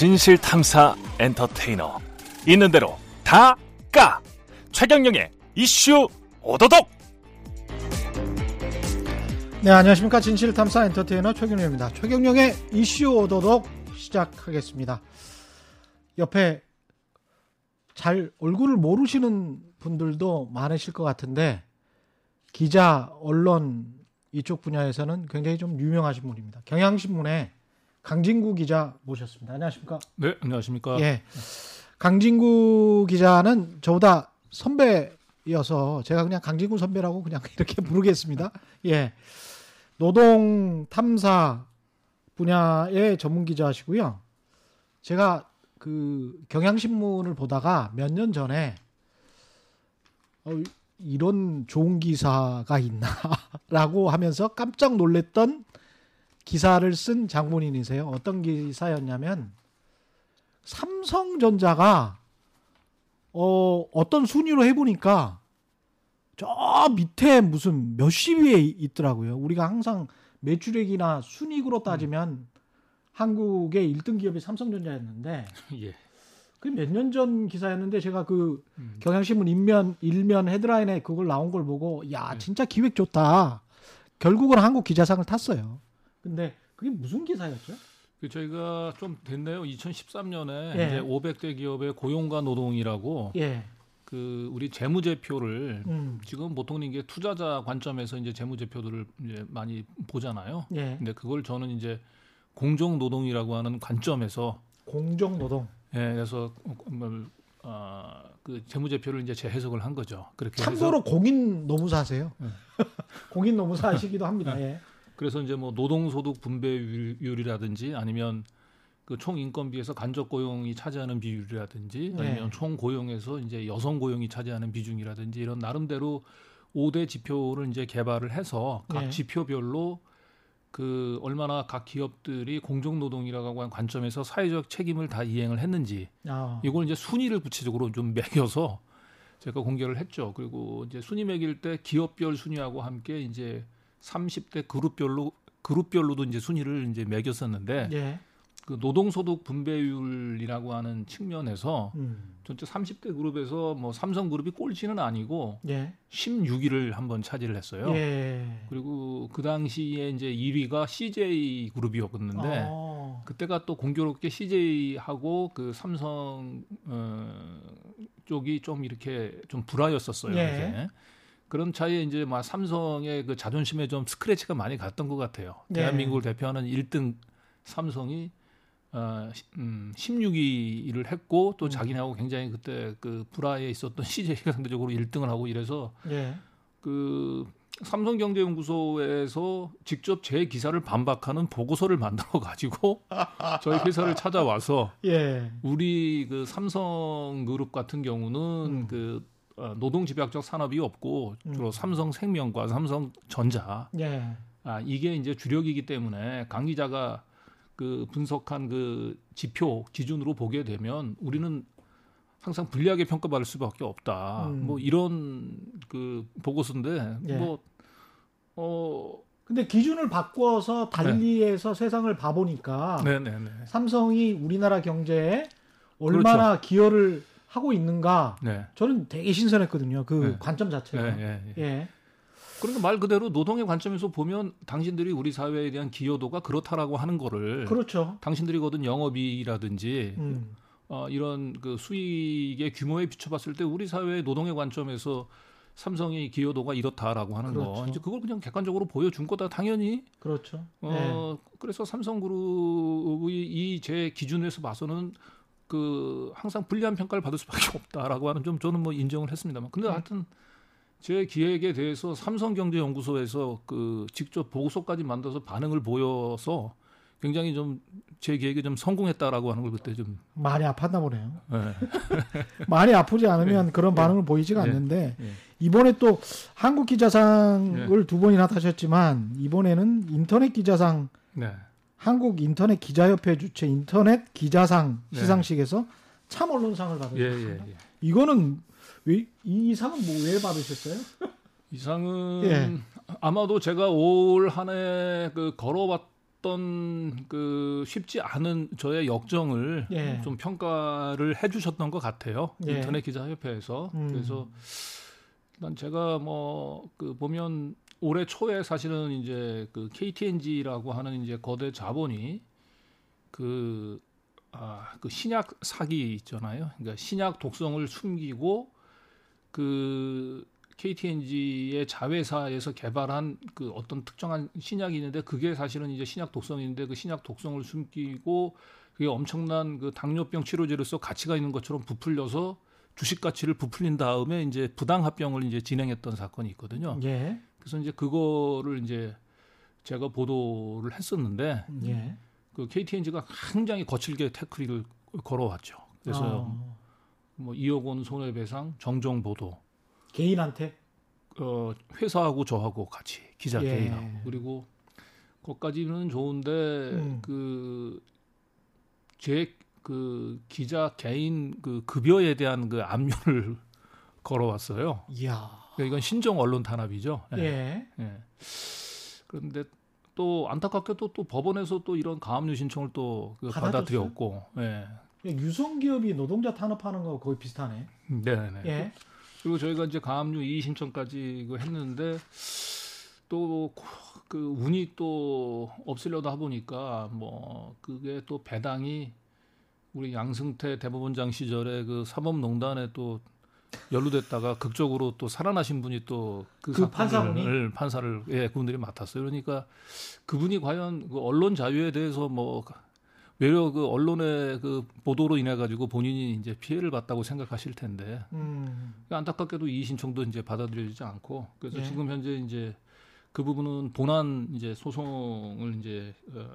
진실 탐사 엔터테이너 있는 대로 다 까 최경영의 이슈 오도독 네 안녕하십니까 진실 탐사 엔터테이너 최경영입니다. 최경영의 이슈 오도독 시작하겠습니다. 옆에 잘 얼굴을 모르시는 분들도 많으실 것 같은데 기자 언론 이쪽 분야에서는 굉장히 좀 유명하신 분입니다. 경향신문에 강진구 기자 모셨습니다. 안녕하십니까? 네, 안녕하십니까? 예. 강진구 기자는 저보다 선배여서 제가 그냥 강진구 선배라고 그냥 이렇게 부르겠습니다. 예. 노동 탐사 분야의 전문 기자시고요. 제가 그 경향신문을 보다가 몇 년 전에 어, 이런 좋은 기사가 있나라고 하면서 깜짝 놀랬던 기사를 쓴 장본인이세요. 어떤 기사였냐면 삼성전자가 어, 어떤 순위로 해보니까 저 밑에 무슨 몇십 위에 있더라고요. 우리가 항상 매출액이나 순익으로 따지면 한국의 1등 기업이 삼성전자였는데 예. 그몇 년 전 기사였는데 제가 그 음. 경향신문 일면 일면 헤드라인에 그걸 나온 걸 보고 야 네. 진짜 기획 좋다. 결국은 한국 기자상을 탔어요. 근데 그게 무슨 기사였죠? 그 저희가 좀 됐네요. 2013년에 예. 이제 500대 기업의 고용과 노동이라고 예. 그 우리 재무제표를 음. 지금 보통 이게 투자자 관점에서 이제 재무제표들을 이제 많이 보잖아요. 예. 근데 그걸 저는 이제 공정 노동이라고 하는 관점에서 공정 노동. 예, 그래서 뭐, 아, 그 재무제표를 이제 재해석을 한 거죠. 그렇게 참고로 공인 노무사세요. 네. 공인 노무사시기도 합니다. 예. 그래서 이제 뭐 노동소득 분배율이라든지 아니면 그 총 인건비에서 간접 고용이 차지하는 비율이라든지 네. 아니면 총 고용에서 이제 여성 고용이 차지하는 비중이라든지 이런 나름대로 5대 지표를 이제 개발을 해서 각 네. 지표별로 그 얼마나 각 기업들이 공정 노동이라고 하는 관점에서 사회적 책임을 다 이행을 했는지 아. 이걸 이제 순위를 구체적으로 좀 매겨서 제가 공개를 했죠. 그리고 이제 순위 매길 때 기업별 순위하고 함께 이제 30대 그룹별로 그룹별로도 이제 순위를 이제 매겼었는데 예. 그 노동소득 분배율이라고 하는 측면에서 음. 전체 30대 그룹에서 뭐 삼성그룹이 꼴찌는 아니고 예. 16위를 한번 차지를 했어요. 예. 그리고 그 당시에 이제 2위가 CJ 그룹이었는데 어. 그때가 또 공교롭게 CJ하고 그 삼성 어, 쪽이 좀 이렇게 좀 불화였었어요. 예. 이게. 그런 차이에 이제 막 삼성의 그 자존심에 좀 스크래치가 많이 갔던 것 같아요. 네. 대한민국을 대표하는 1등 삼성이 어, 시- 음, 16위를 했고 또 음. 자기네하고 굉장히 그때 그 불화에 있었던 CJ가 상대적으로 1등을 하고 이래서 예. 그 삼성경제연구소에서 직접 제 기사를 반박하는 보고서를 만들어 가지고 저희 회사를 찾아와서 예. 우리 그 삼성그룹 같은 경우는 음. 그 어, 노동 집약적 산업이 없고 주로 음. 삼성생명과 삼성전자 예. 아 이게 이제 주력이기 때문에 강 기자가 그 분석한 그 지표 기준으로 보게 되면 우리는 항상 불리하게 평가받을 수밖에 없다. 음. 뭐 이런 그 보고서인데 예. 뭐어 근데 기준을 바꿔서 달리해서 세상을 봐보니까 네네네 삼성이 우리나라 경제에 얼마나 기여를 하고 있는가 네. 저는 되게 신선했거든요. 그 네. 관점 예, 자체가. 예, 예. 예. 그러니까 말 그대로 노동의 관점에서 보면 당신들이 우리 사회에 대한 기여도가 그렇다라고 하는 거를 그렇죠. 당신들이 거둔 영업이익이라든지 음. 어, 이런 그 수익의 규모에 비춰봤을 때 우리 사회의 노동의 관점에서 삼성의 기여도가 이렇다라고 하는 그렇죠. 거 이제 그걸 그냥 객관적으로 보여준 거다 당연히 그렇죠. 예. 어 그래서 삼성그룹의 이 제 기준에서 봐서는 그 항상 불리한 평가를 받을 수밖에 없다라고 하는 좀 저는 뭐 인정을 했습니다만 근데 음. 하여튼 제 기획에 대해서 삼성경제연구소에서 그 직접 보고서까지 만들어서 반응을 보여서 굉장히 좀 제 기획에 좀 성공했다라고 하는 걸 그때 좀 많이 아팠나 보네요. 예. 많이 아프지 않으면 그런 예. 반응을 보이지가 예. 않는데 예. 이번에 또 한국 기자상을 예. 두 번이나 타셨지만 이번에는 인터넷 기자상 네. 한국 인터넷 기자협회 주최 인터넷 기자상 네. 시상식에서 참 언론상을 예, 받으셨습니다. 예, 예. 이거는 왜, 이 상은 뭐 왜 받으셨어요? 이 상은 예. 아마도 제가 올 한해 그 걸어왔던 그 쉽지 않은 저의 역정을 예. 좀 평가를 해주셨던 것 같아요. 예. 인터넷 기자협회에서 음. 그래서 일단 제가 뭐 그 보면 올해 초에 사실은 이제 그 KTNG라고 하는 이제 거대 자본이 그 아, 그 신약 사기 있잖아요. 그러니까 신약 독성을 숨기고 그 KTNG의 자회사에서 개발한 그 어떤 특정한 신약이 있는데 그게 사실은 이제 신약 독성인데 그 신약 독성을 숨기고 그게 엄청난 그 당뇨병 치료제로서 가치가 있는 것처럼 부풀려서 주식 가치를 부풀린 다음에 이제 부당 합병을 이제 진행했던 사건이 있거든요. 예. 그래서 이제 그거를 이제 제가 보도를 했었는데 예. 그 KTNG가 굉장히 거칠게 태클을 걸어왔죠. 그래서 어, 뭐 2억 원 손해배상 정정 보도 개인한테 어, 회사하고 저하고 같이 기자 예. 개인하고 그리고 거기까지는 좋은데 음. 그제그 기자 개인 그 급여에 대한 그 압류를 걸어왔어요. 이야. 그러니까 이건 신종 언론 탄압이죠. 예. 예. 예. 그런데 또 안타깝게도 또 법원에서 또 이런 가압류 신청을 또그 받아줬어요? 받아들였고, 예. 유성기업이 노동자 탄압하는 거 거의 비슷하네. 네네. 예. 그리고 저희가 이제 가압류 이의 신청까지 했는데 또 그 운이 또 없으려다 보니까 뭐 그게 또 배당이 우리 양승태 대법원장 시절에 그 사법농단에 또 연루됐다가 극적으로 또 살아나신 분이 또그 그 판사분이? 판사를 예 그분들이 맡았어요. 그러니까 그분이 과연 그 언론 자유에 대해서 뭐 외려 그 언론의 그 보도로 인해 가지고 본인이 이제 피해를 봤다고 생각하실 텐데 음. 안타깝게도 이의 신청도 이제 받아들여지지 않고 그래서 예. 지금 현재 이제 그 부분은 본안 이제 소송을 이제 어,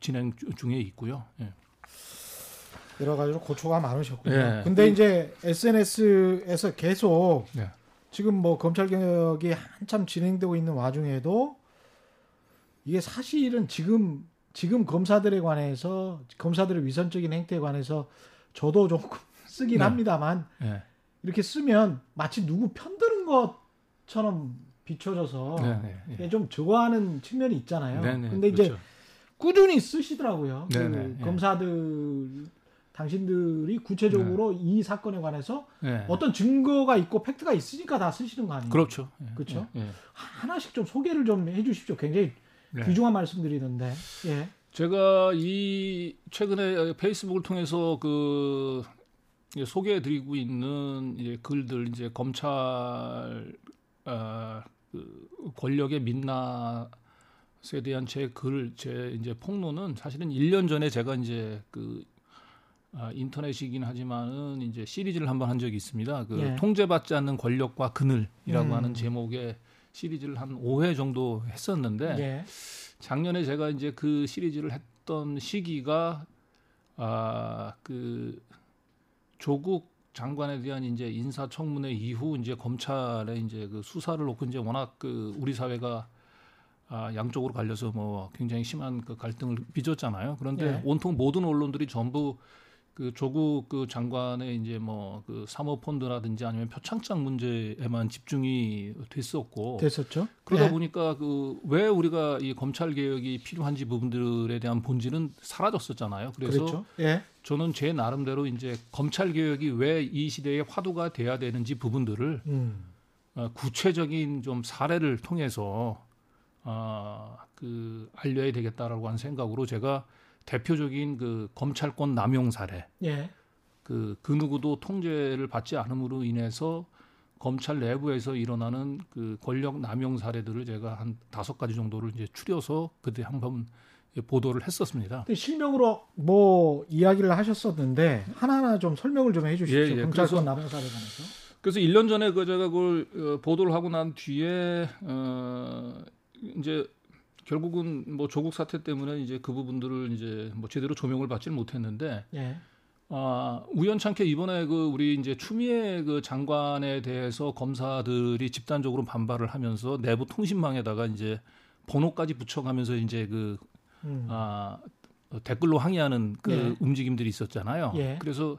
진행 주- 중에 있고요. 예. 여러 가지로 고초가 많으셨군요. 예. 근데 이제 SNS에서 계속 예. 지금 뭐 검찰 개혁이 한참 진행되고 있는 와중에도 이게 사실은 지금 지금 검사들에 관해서 검사들의 위선적인 행태에 관해서 저도 조금 쓰긴 네. 합니다만 예. 이렇게 쓰면 마치 누구 편드는 것처럼 비춰져서 네, 네, 예. 좀 저거하는 측면이 있잖아요. 네, 네, 근데 이제 그렇죠. 꾸준히 쓰시더라고요. 네, 그 네, 예. 검사들 당신들이 구체적으로 이 사건에 관해서 예. 어떤 증거가 있고 팩트가 있으니까 다 쓰시는 거 아니에요? 그렇죠. 예. 그렇죠? 예. 예. 하나씩 좀 소개를 좀 해주십시오. 굉장히 네. 귀중한 말씀드리는데. 예. 제가 이 최근에 페이스북을 통해서 그 소개해드리고 있는 이제 글들 이제 검찰 어, 그 권력의 민낯 에 대한 제 글, 제 이제 폭로는 사실은 1년 전에 제가 이제 그 아, 인터넷이긴 하지만은 이제 시리즈를 한번 한 적이 있습니다. 그 예. 통제받지 않는 권력과 그늘이라고 음. 하는 제목의 시리즈를 한 5회 정도 했었는데 예. 작년에 제가 이제 그 시리즈를 했던 시기가 아그 조국 장관에 대한 이제 인사청문회 이후 이제 검찰의 이제 그 수사를 놓고 이제 워낙 그 우리 사회가 아 양쪽으로 갈려서 뭐 굉장히 심한 그 갈등을 빚었잖아요. 그런데 예. 온통 모든 언론들이 전부 그 조국 그 장관의 이제 뭐 그 사모펀드라든지 아니면 표창장 문제에만 집중이 됐었고 됐었죠. 그러다 예. 보니까 그 왜 우리가 이 검찰 개혁이 필요한지 부분들에 대한 본질은 사라졌었잖아요. 그래서 그렇죠. 예. 저는 제 나름대로 이제 검찰 개혁이 왜 이 시대의 화두가 돼야 되는지 부분들을 음. 어, 구체적인 좀 사례를 통해서 아, 그 알려야 되겠다라고 하는 생각으로 제가 대표적인 그 검찰권 남용 사례 예. 그, 그 누구도 통제를 받지 않음으로 인해서 검찰 내부에서 일어나는 그 권력 남용 사례들을 제가 한 다섯 가지 정도를 이제 추려서 그때 한번 보도를 했었습니다. 실명으로 뭐 이야기를 하셨었는데 하나하나 좀 설명을 좀 해주십시오. 예, 예. 경찰권 그래서- 남용사에 관해서. 그래서 1년 전에 그 제가 그걸 어, 보도를 하고 난 뒤에 어 이제 결국은 뭐 조국 사태 때문에 이제 그 부분들을 이제 뭐 제대로 조명을 받지는 못했는데 예. 아, 우연찮게 이번에 그 우리 이제 추미애 그 장관에 대해서 검사들이 집단적으로 반발을 하면서 내부 통신망에다가 이제 번호까지 붙여가면서 이제 그 음. 아, 댓글로 항의하는 그 예. 움직임들이 있었잖아요. 예. 그래서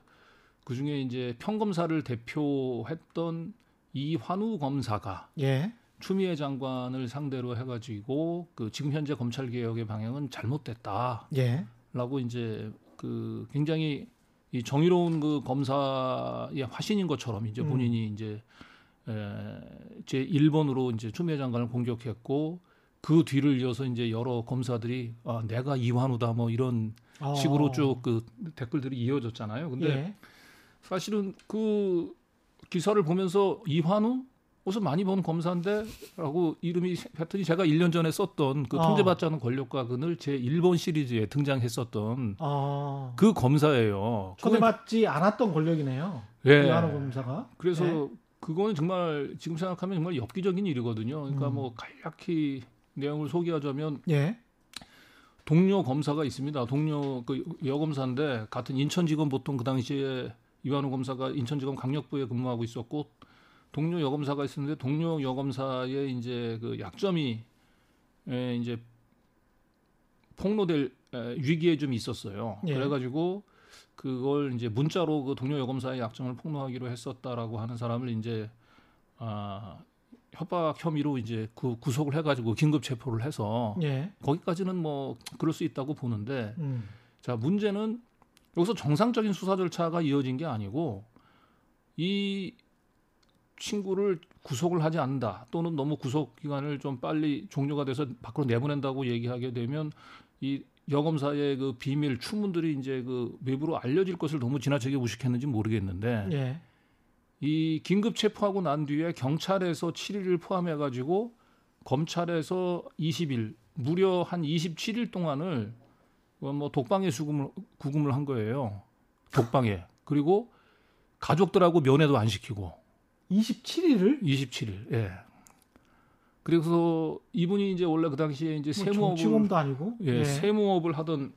그 중에 이제 평검사를 대표했던 이환우 검사가 예. 추미애 장관을 상대로 해가지고 그 지금 현재 검찰 개혁의 방향은 잘못됐다라고 예. 이제 그 굉장히 이 정의로운 그 검사의 화신인 것처럼 이제 음. 본인이 이제 에, 제 1번으로 이제 추미애 장관을 공격했고 그 뒤를 이어서 이제 여러 검사들이 아, 내가 이완우다 뭐 이런 어. 식으로 쭉 그 댓글들이 이어졌잖아요. 근데 예. 사실은 그 기사를 보면서 이환우 옷을 많이 본 검사인데라고 이름이 하여튼 제가 1년 전에 썼던 그 어. 통제받지 않은 권력과근을 제 1번 시리즈에 등장했었던 어. 그 검사예요. 초대받지 않았던 권력이네요. 예. 이한호 검사가. 그래서 네. 그거는 정말 지금 생각하면 정말 엽기적인 일이거든요. 그러니까 음. 뭐 간략히 내용을 소개하자면 예. 동료 검사가 있습니다. 동료 그 여검사인데 같은 인천지검 보통 그 당시에 이완호 검사가 인천지검 강력부에 근무하고 있었고 동료 여검사가 있었는데 동료 여검사의 이제 그 약점이 에, 이제 폭로될 에, 위기에 좀 있었어요. 예. 그래가지고 그걸 이제 문자로 그 동료 여검사의 약점을 폭로하기로 했었다라고 하는 사람을 이제 아 협박 혐의로 이제 그 구속을 해가지고 긴급 체포를 해서 예. 거기까지는 뭐 그럴 수 있다고 보는데 음. 자 문제는 여기서 정상적인 수사 절차가 이어진 게 아니고 이 친구를 구속을 하지 않는다 또는 너무 구속 기간을 좀 빨리 종료가 돼서 밖으로 내보낸다고 얘기하게 되면 이 여검사의 그 비밀 추문들이 이제 그 외부로 알려질 것을 너무 지나치게 무식했는지 모르겠는데 예. 이 긴급 체포하고 난 뒤에 경찰에서 7일을 포함해 가지고 검찰에서 20일 무려 한 27일 동안을 어, 뭐 독방에 수금을 구금을 한 거예요. 독방에. 그리고 가족들하고 면회도 안 시키고 27일을 27일. 예. 그래서 이분이 이제 원래 그 당시에 이제 뭐 세무업을 정치범도 아니고. 예, 세무업을 하던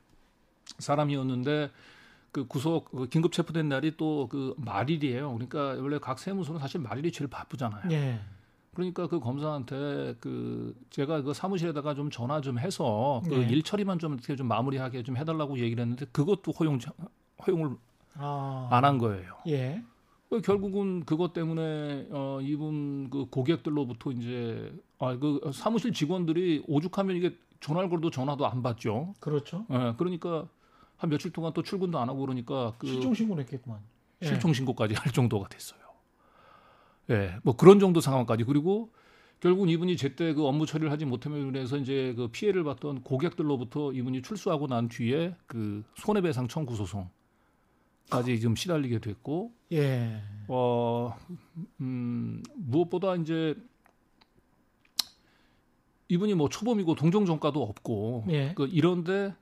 사람이었는데 그 구속 그 긴급 체포된 날이 또 그 말일이에요. 그러니까 원래 각 세무서는 사실 말일이 제일 바쁘잖아요. 예. 그러니까 그 검사한테 그 제가 그 사무실에다가 좀 전화 좀 해서 그 네. 일 처리만 좀 어떻게 좀 마무리하게 좀 해달라고 얘기를 했는데 그것도 허용 허용을 아. 안한 거예요. 예. 그 결국은 그것 때문에 어 이분 그 고객들로부터 이제 아 그 사무실 직원들이 오죽하면 이게 전화를 걸어도 전화도 안 받죠. 그렇죠. 예, 그러니까 한 며칠 동안 또 출근도 안 하고 그러니까 그 실종 신고를 했겠구만. 예. 실종 신고까지 할 정도가 됐어요. 예, 뭐 그런 정도 상황까지 그리고 결국 이분이 제때 그 업무 처리를 하지 못함으로 인해서 이제 그 피해를 봤던 고객들로부터 이분이 출소하고 난 뒤에 그 손해배상 청구 소송 까지 좀 시달리게 됐고 예. 어, 음, 무엇보다 이제 이분이 뭐 초범이고 동종 전과도 없고 예. 그 이런데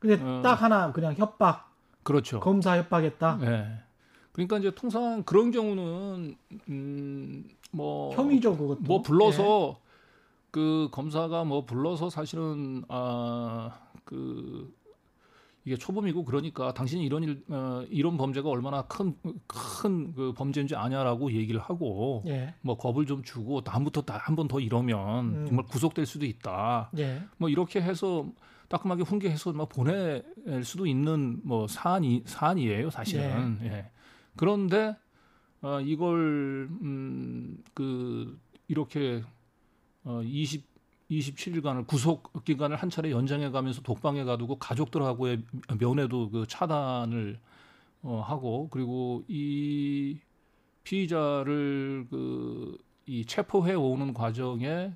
근데 어. 딱 하나 그냥 협박, 그렇죠. 검사 협박했다. 예. 그러니까 이제 통상 그런 경우는 음뭐 혐의죠 그것도. 뭐 불러서 그 검사가 뭐 불러서 사실은 아그 이게 초범이고 그러니까 당신이 이런 일 어, 이런 범죄가 얼마나 큰 큰 그 범죄인지 아냐라고 얘기를 하고 예. 예. 뭐 겁을 좀 주고 다음부터 한 번 더 이러면 음. 정말 구속될 수도 있다. 예. 뭐 이렇게 해서 따끔하게 훈계해서 막 보낼 수도 있는 뭐 사안이 사안이에요 사실은. 예. 그런데 어, 이걸 음그 이렇게 어, 20 27일간을 구속 기간을 한 차례 연장해 가면서 독방에 가두고 가족들하고의 면회도 그 차단을 어, 하고 그리고 이 피의자를 그 이 체포해 오는 과정에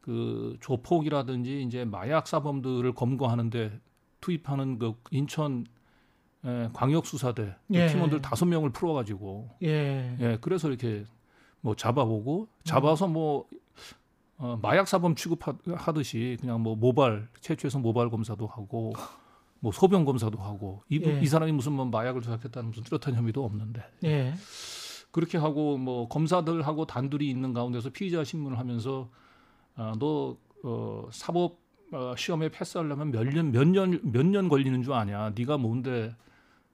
그 조폭이라든지 이제 마약 사범들을 검거하는데 투입하는 그 인천 에, 광역 수사대 그 예. 팀원들 다섯 명을 풀어가지고 예. 예 그래서 이렇게 뭐 잡아보고 잡아서 뭐 어, 마약 사범 취급하듯이 그냥 뭐 모발 최초에서 모발 검사도 하고 뭐 소변 검사도 하고 이, 예. 이 사람이 무슨 뭐 마약을 조작했다는 무슨 뚜렷한 혐의도 없는데 예. 그렇게 하고 뭐 검사들하고 단둘이 있는 가운데서 피의자 신문을 하면서 아, 너 어, 사법 어, 시험에 패스하려면 몇 년 몇 년 몇 년 걸리는 줄 아냐? 네가 뭔데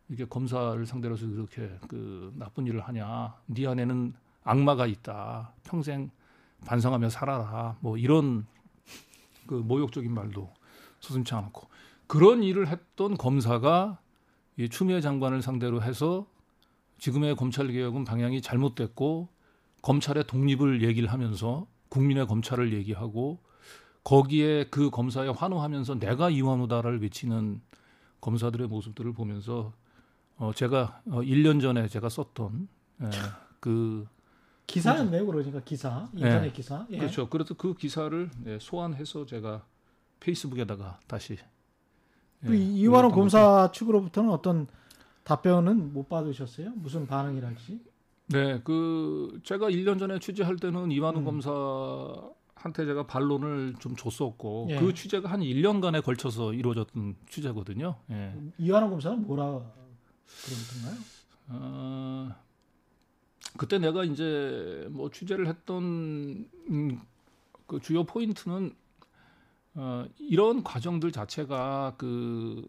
이게 검사를 상대로 해서 그렇게 그 나쁜 일을 하냐? 네 안에는 악마가 있다. 평생 반성하며 살아라. 뭐 이런 그 모욕적인 말도 서슴치 않았고 그런 일을 했던 검사가 이 추미애 장관을 상대로 해서 지금의 검찰 개혁은 방향이 잘못됐고 검찰의 독립을 얘기를 하면서 국민의 검찰을 얘기하고 거기에 그 검사에 환호하면서 내가 이완우다를 외치는 검사들의 모습들을 보면서 어 제가 어 1년 전에 제가 썼던 예, 그 기사였네요, 그러니까 기사 인터넷 예. 기사. 예. 그렇죠. 그래서 그 기사를 예, 소환해서 제가 페이스북에다가 다시 그 예, 이완호 올렸던 검사 측으로부터는 어떤 답변은 못 받으셨어요? 무슨 반응이랄지? 네, 그 제가 1년 전에 취재할 때는 이완우 음. 검사한테 제가 반론을 좀 줬었고 예. 그 취재가 한 1년간에 걸쳐서 이루어졌던 취재거든요. 예. 이완호 검사는 뭐라 그러던가요? 어, 그때 내가 이제 뭐 취재를 했던 음, 그 주요 포인트는 어, 이런 과정들 자체가 그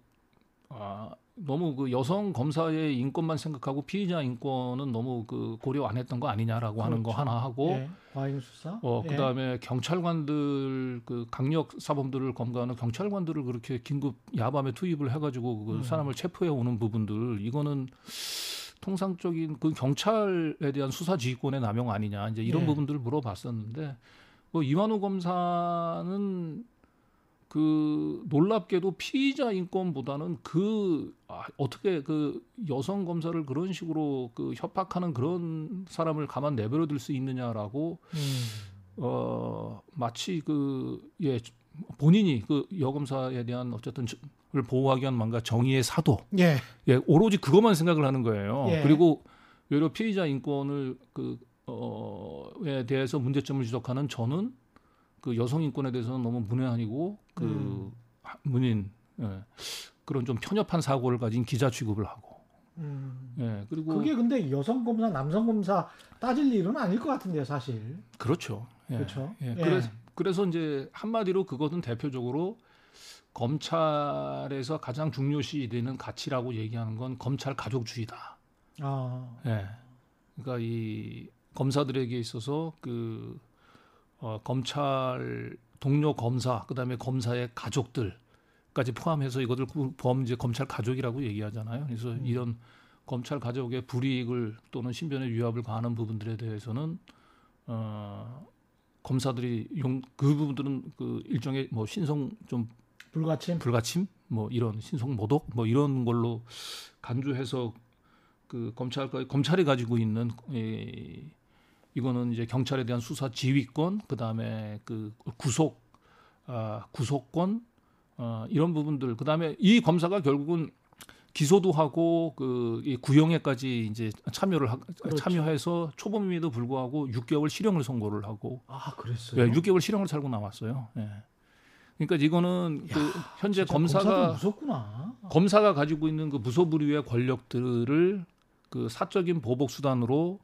아, 너무 그 여성 검사의 인권만 생각하고 피의자 인권은 너무 그 고려 안 했던 거 아니냐라고 하는 거 그렇죠. 하나 하고 예. 과잉 수사. 어 예. 그다음에 경찰관들 그 강력 사범들을 검거하는 경찰관들을 그렇게 긴급 야밤에 투입을 해가지고 그 음. 사람을 체포해 오는 부분들 이거는 통상적인 그 경찰에 대한 수사 지휘권의 남용 아니냐 이제 이런 예. 부분들을 물어봤었는데 뭐 이완우 검사는 그 놀랍게도 피의자 인권보다는 그 아, 어떻게 그 여성 검사를 그런 식으로 그 협박하는 그런 사람을 가만 내버려 둘 수 있느냐라고 음. 어 마치 그예 본인이 그 여검사에 대한 어쨌든 을 보호하기 위한 뭔가 정의의 사도 예. 예 오로지 그것만 생각을 하는 거예요. 예. 그리고 외려 피의자 인권을 그 어에 대해서 문제점을 지적하는 저는 그 여성 인권에 대해서는 너무 문외한이고 그 음. 하- 문인 예, 그런 좀 편협한 사고를 가진 기자 취급을 하고 음. 예 그리고 그게 근데 여성 검사, 남성 검사 따질 일은 아닐 것 같은데요, 사실. 그렇죠. 예. 그렇죠. 예. 예. 그래서 그래서 이제 한마디로 그것은 대표적으로 검찰에서 가장 중요시 되는 가치라고 얘기하는 건 검찰 가족주의다. 아, 예. 그러니까 이 검사들에게 있어서 그 어, 검찰 동료 검사 그다음에 검사의 가족들까지 포함해서 이것을 범 이제 검찰 가족이라고 얘기하잖아요. 그래서 음. 이런 검찰 가족의 불이익을 또는 신변의 위협을 가하는 부분들에 대해서는 어 검사들이 용 그 부분들은 그 일종의 뭐 신성 좀 불가침. 불가침 뭐 이런 신성 모독 뭐 이런 걸로 간주해서 그 검찰 검찰이 가지고 있는 이 이거는 이제 경찰에 대한 수사 지휘권 그 다음에 그 구속 아 구속권 어 이런 부분들 그 다음에 이 검사가 결국은 기소도 하고 그이 구형에까지 이제 참여를 하, 그렇죠. 참여해서 초범임에도 불구하고 6개월 실형을 선고를 하고 아, 그랬어요. 예, 6개월 실형을 살고 나왔어요. 예. 그러니까 이거는 그 현재 진짜 검사가 검사도 무섭구나. 검사가 가지고 있는 그 무소불위의 권력들을 그 사적인 보복 수단으로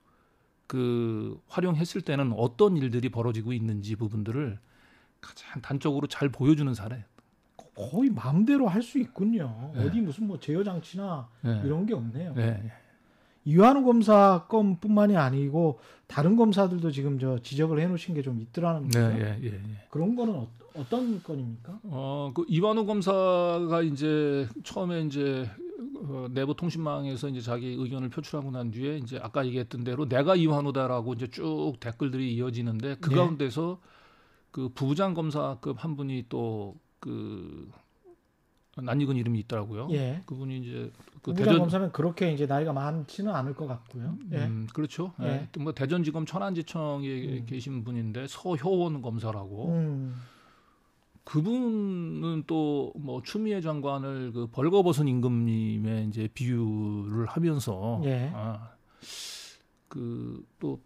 그 활용했을 때는 어떤 일들이 벌어지고 있는지 부분들을 가장 단적으로 잘 보여주는 사례. 거의 마음대로 할 수 있군요. 네. 어디 무슨 뭐 제어 장치나 예. 이런 게 없네요. 예. 이완우 검사 건뿐만이 아니고 다른 검사들도 지금 저 지적을 해놓으신 게 좀 있더라는 네, 거예요. 예, 예, 예. 그런 거는 어, 어떤 건입니까? 어, 그 이완호 검사가 이제 처음에 이제 어, 내부 통신망에서 이제 자기 의견을 표출하고 난 뒤에 이제 아까 얘기했던 대로 내가 이완호다라고 이제 쭉 댓글들이 이어지는데 그 네. 가운데서 그 부장 검사급 한 분이 또그 낯익은 이름이 있더라고요. 예. 그분이 이제 그 부장 검사면 그렇게 이제 나이가 많지는 않을 것 같고요. 예. 음, 그렇죠. 예. 예. 또뭐 대전지검 천안지청에 음. 계신 분인데 서효원 검사라고 음. 그분은 또 뭐 추미애 장관을 그 벌거벗은 임금님의 이제 비유를 하면서 예. 아, 그또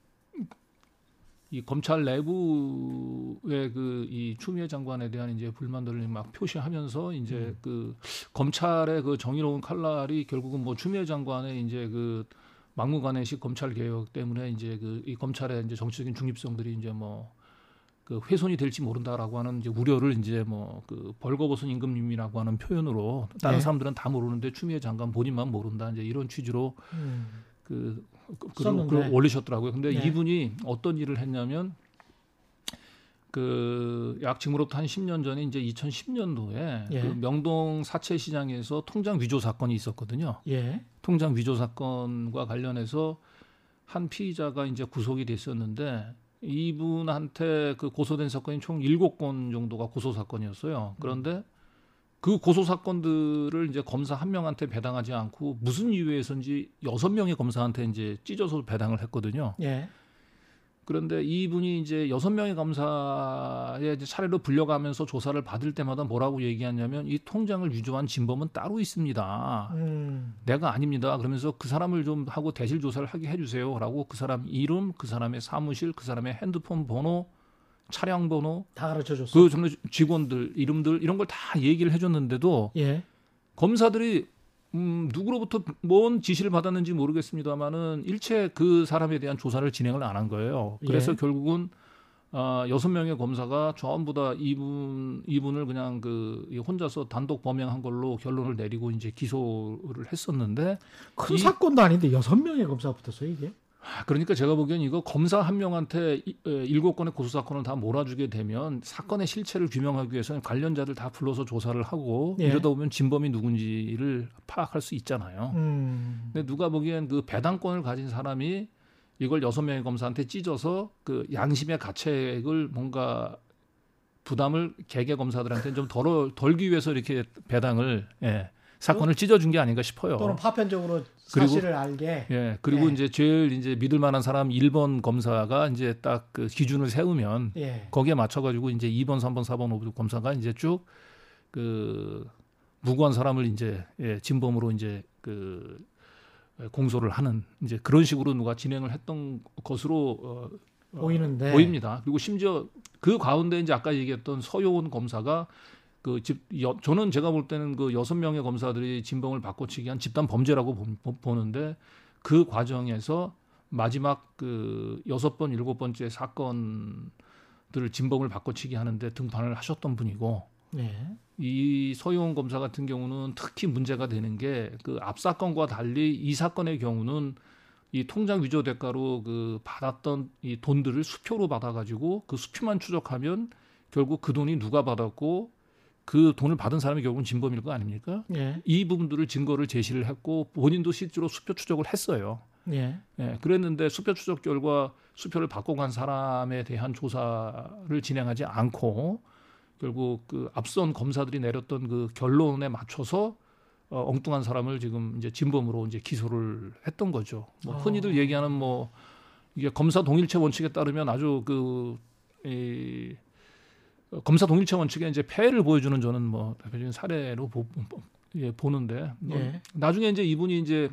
이 검찰 내부의 그 이 추미애 장관에 대한 이제 불만들을 막 표시하면서 이제 음. 그 검찰의 그 정의로운 칼날이 결국은 뭐 추미애 장관의 이제 그 막무가내식 검찰 개혁 때문에 이제 그 이 검찰의 이제 정치적인 중립성들이 이제 뭐 그 훼손이 될지 모른다라고 하는 이제 우려를 이제 뭐 그 벌거벗은 임금님이라고 하는 표현으로 다른 네. 사람들은 다 모르는데 추미애 장관 본인만 모른다 이제 이런 취지로 음. 그 글을, 썼는데. 글을 올리셨더라고요. 근데 네. 이분이 어떤 일을 했냐면 그약 지금으로부터 한 10년 전에 이제 2010년도에 예. 그 명동 사채 시장에서 통장 위조 사건이 있었거든요. 예. 통장 위조 사건과 관련해서 한 피의자가 이제 구속이 됐었는데 이분한테 그 고소된 사건이 총 일곱 건 정도가 고소 사건이었어요. 그런데 그 고소 사건들을 이제 검사 한 명한테 배당하지 않고 무슨 이유에서인지 여섯 명의 검사한테 이제 찢어서 배당을 했거든요. 예. 그런데 이분이 이제 여섯 명의 검사의 이제 차례로 불려가면서 조사를 받을 때마다 뭐라고 얘기하냐면 이 통장을 위조한 진범은 따로 있습니다. 음. 내가 아닙니다. 그러면서 그 사람을 좀 하고 대실 조사를 하게 해주세요라고 그 사람 이름, 그 사람의 사무실, 그 사람의 핸드폰 번호, 차량 번호, 다 가르쳐 줬어. 그 정도 직원들 이름들 이런 걸 다 얘기를 해줬는데도 예. 검사들이 음, 누구로부터 뭔 지시를 받았는지 모르겠습니다만은 일체 그 사람에 대한 조사를 진행을 안 한 거예요. 그래서 예. 결국은 아, 여섯 명의 검사가 전부 다 이분 이분을 그냥 그 혼자서 단독 범행한 걸로 결론을 내리고 이제 기소를 했었는데 큰 이- 사건도 아닌데 여섯 명의 검사가 붙었어요 이게. 아, 그러니까 제가 보기엔 이거 검사 한 명한테 일곱 건의 고소 사건을 다 몰아주게 되면 사건의 실체를 규명하기 위해서는 관련자들 다 불러서 조사를 하고 예. 이러다 보면 진범이 누군지를 파악할 수 있잖아요. 음. 근데 누가 보기엔 그 배당권을 가진 사람이 이걸 여섯 명의 검사한테 찢어서 그 양심의 가책을 뭔가 부담을 개개 검사들한테 좀 덜어 덜기 위해서 이렇게 배당을 예, 사건을 찢어준 게 아닌가 싶어요. 또는 파편적으로 어. 그리고- 사실을 알게. 예, 그리고 네. 이제 제일 이제 믿을 만한 사람 1번 검사가 이제 딱 그 기준을 세우면 예. 거기에 맞춰 가지고 이제 2번, 3번, 4번, 5번 검사가 이제 쭉그 무고한 사람을 이제 예, 진범으로 이제 그 공소를 하는 이제 그런 식으로 누가 진행을 했던 것으로 어, 어, 보이는데. 보입니다. 그리고 심지어 그 가운데 이제 아까 얘기했던 서효원 검사가 그집 저는 제가 볼 때는 그 여섯 명의 검사들이 진범을 바꿔치기 한 집단 범죄라고 보- 보는데 그 과정에서 마지막 그 여섯 번 일곱 번째 사건들을 진범을 바꿔치기 하는데 등판을 하셨던 분이고 예. 이 서효원 검사 같은 경우는 특히 문제가 되는 게 그 앞 사건과 달리 이 사건의 경우는 이 통장 위조 대가로 그 받았던 이 돈들을 수표로 받아가지고 그 수표만 추적하면 결국 그 돈이 누가 받았고 그 돈을 받은 사람이 결국은 진범일 거 아닙니까? 예. 이 부분들을 증거를 제시를 했고 본인도 실제로 수표 추적을 했어요. 예. 예, 그랬는데 수표 추적 결과 수표를 바꿔간 사람에 대한 조사를 진행하지 않고 결국 그 앞선 검사들이 내렸던 그 결론에 맞춰서 어, 엉뚱한 사람을 지금 이제 진범으로 이제 기소를 했던 거죠. 뭐 아. 흔히들 얘기하는 뭐 이게 검사 동일체 원칙에 따르면 아주 그 이, 어, 검사 동일체 원칙에 이제 폐해를 보여주는 저는 뭐 대표적인 사례로 보, 예, 보는데 뭐 예. 나중에 이제 이분이 이제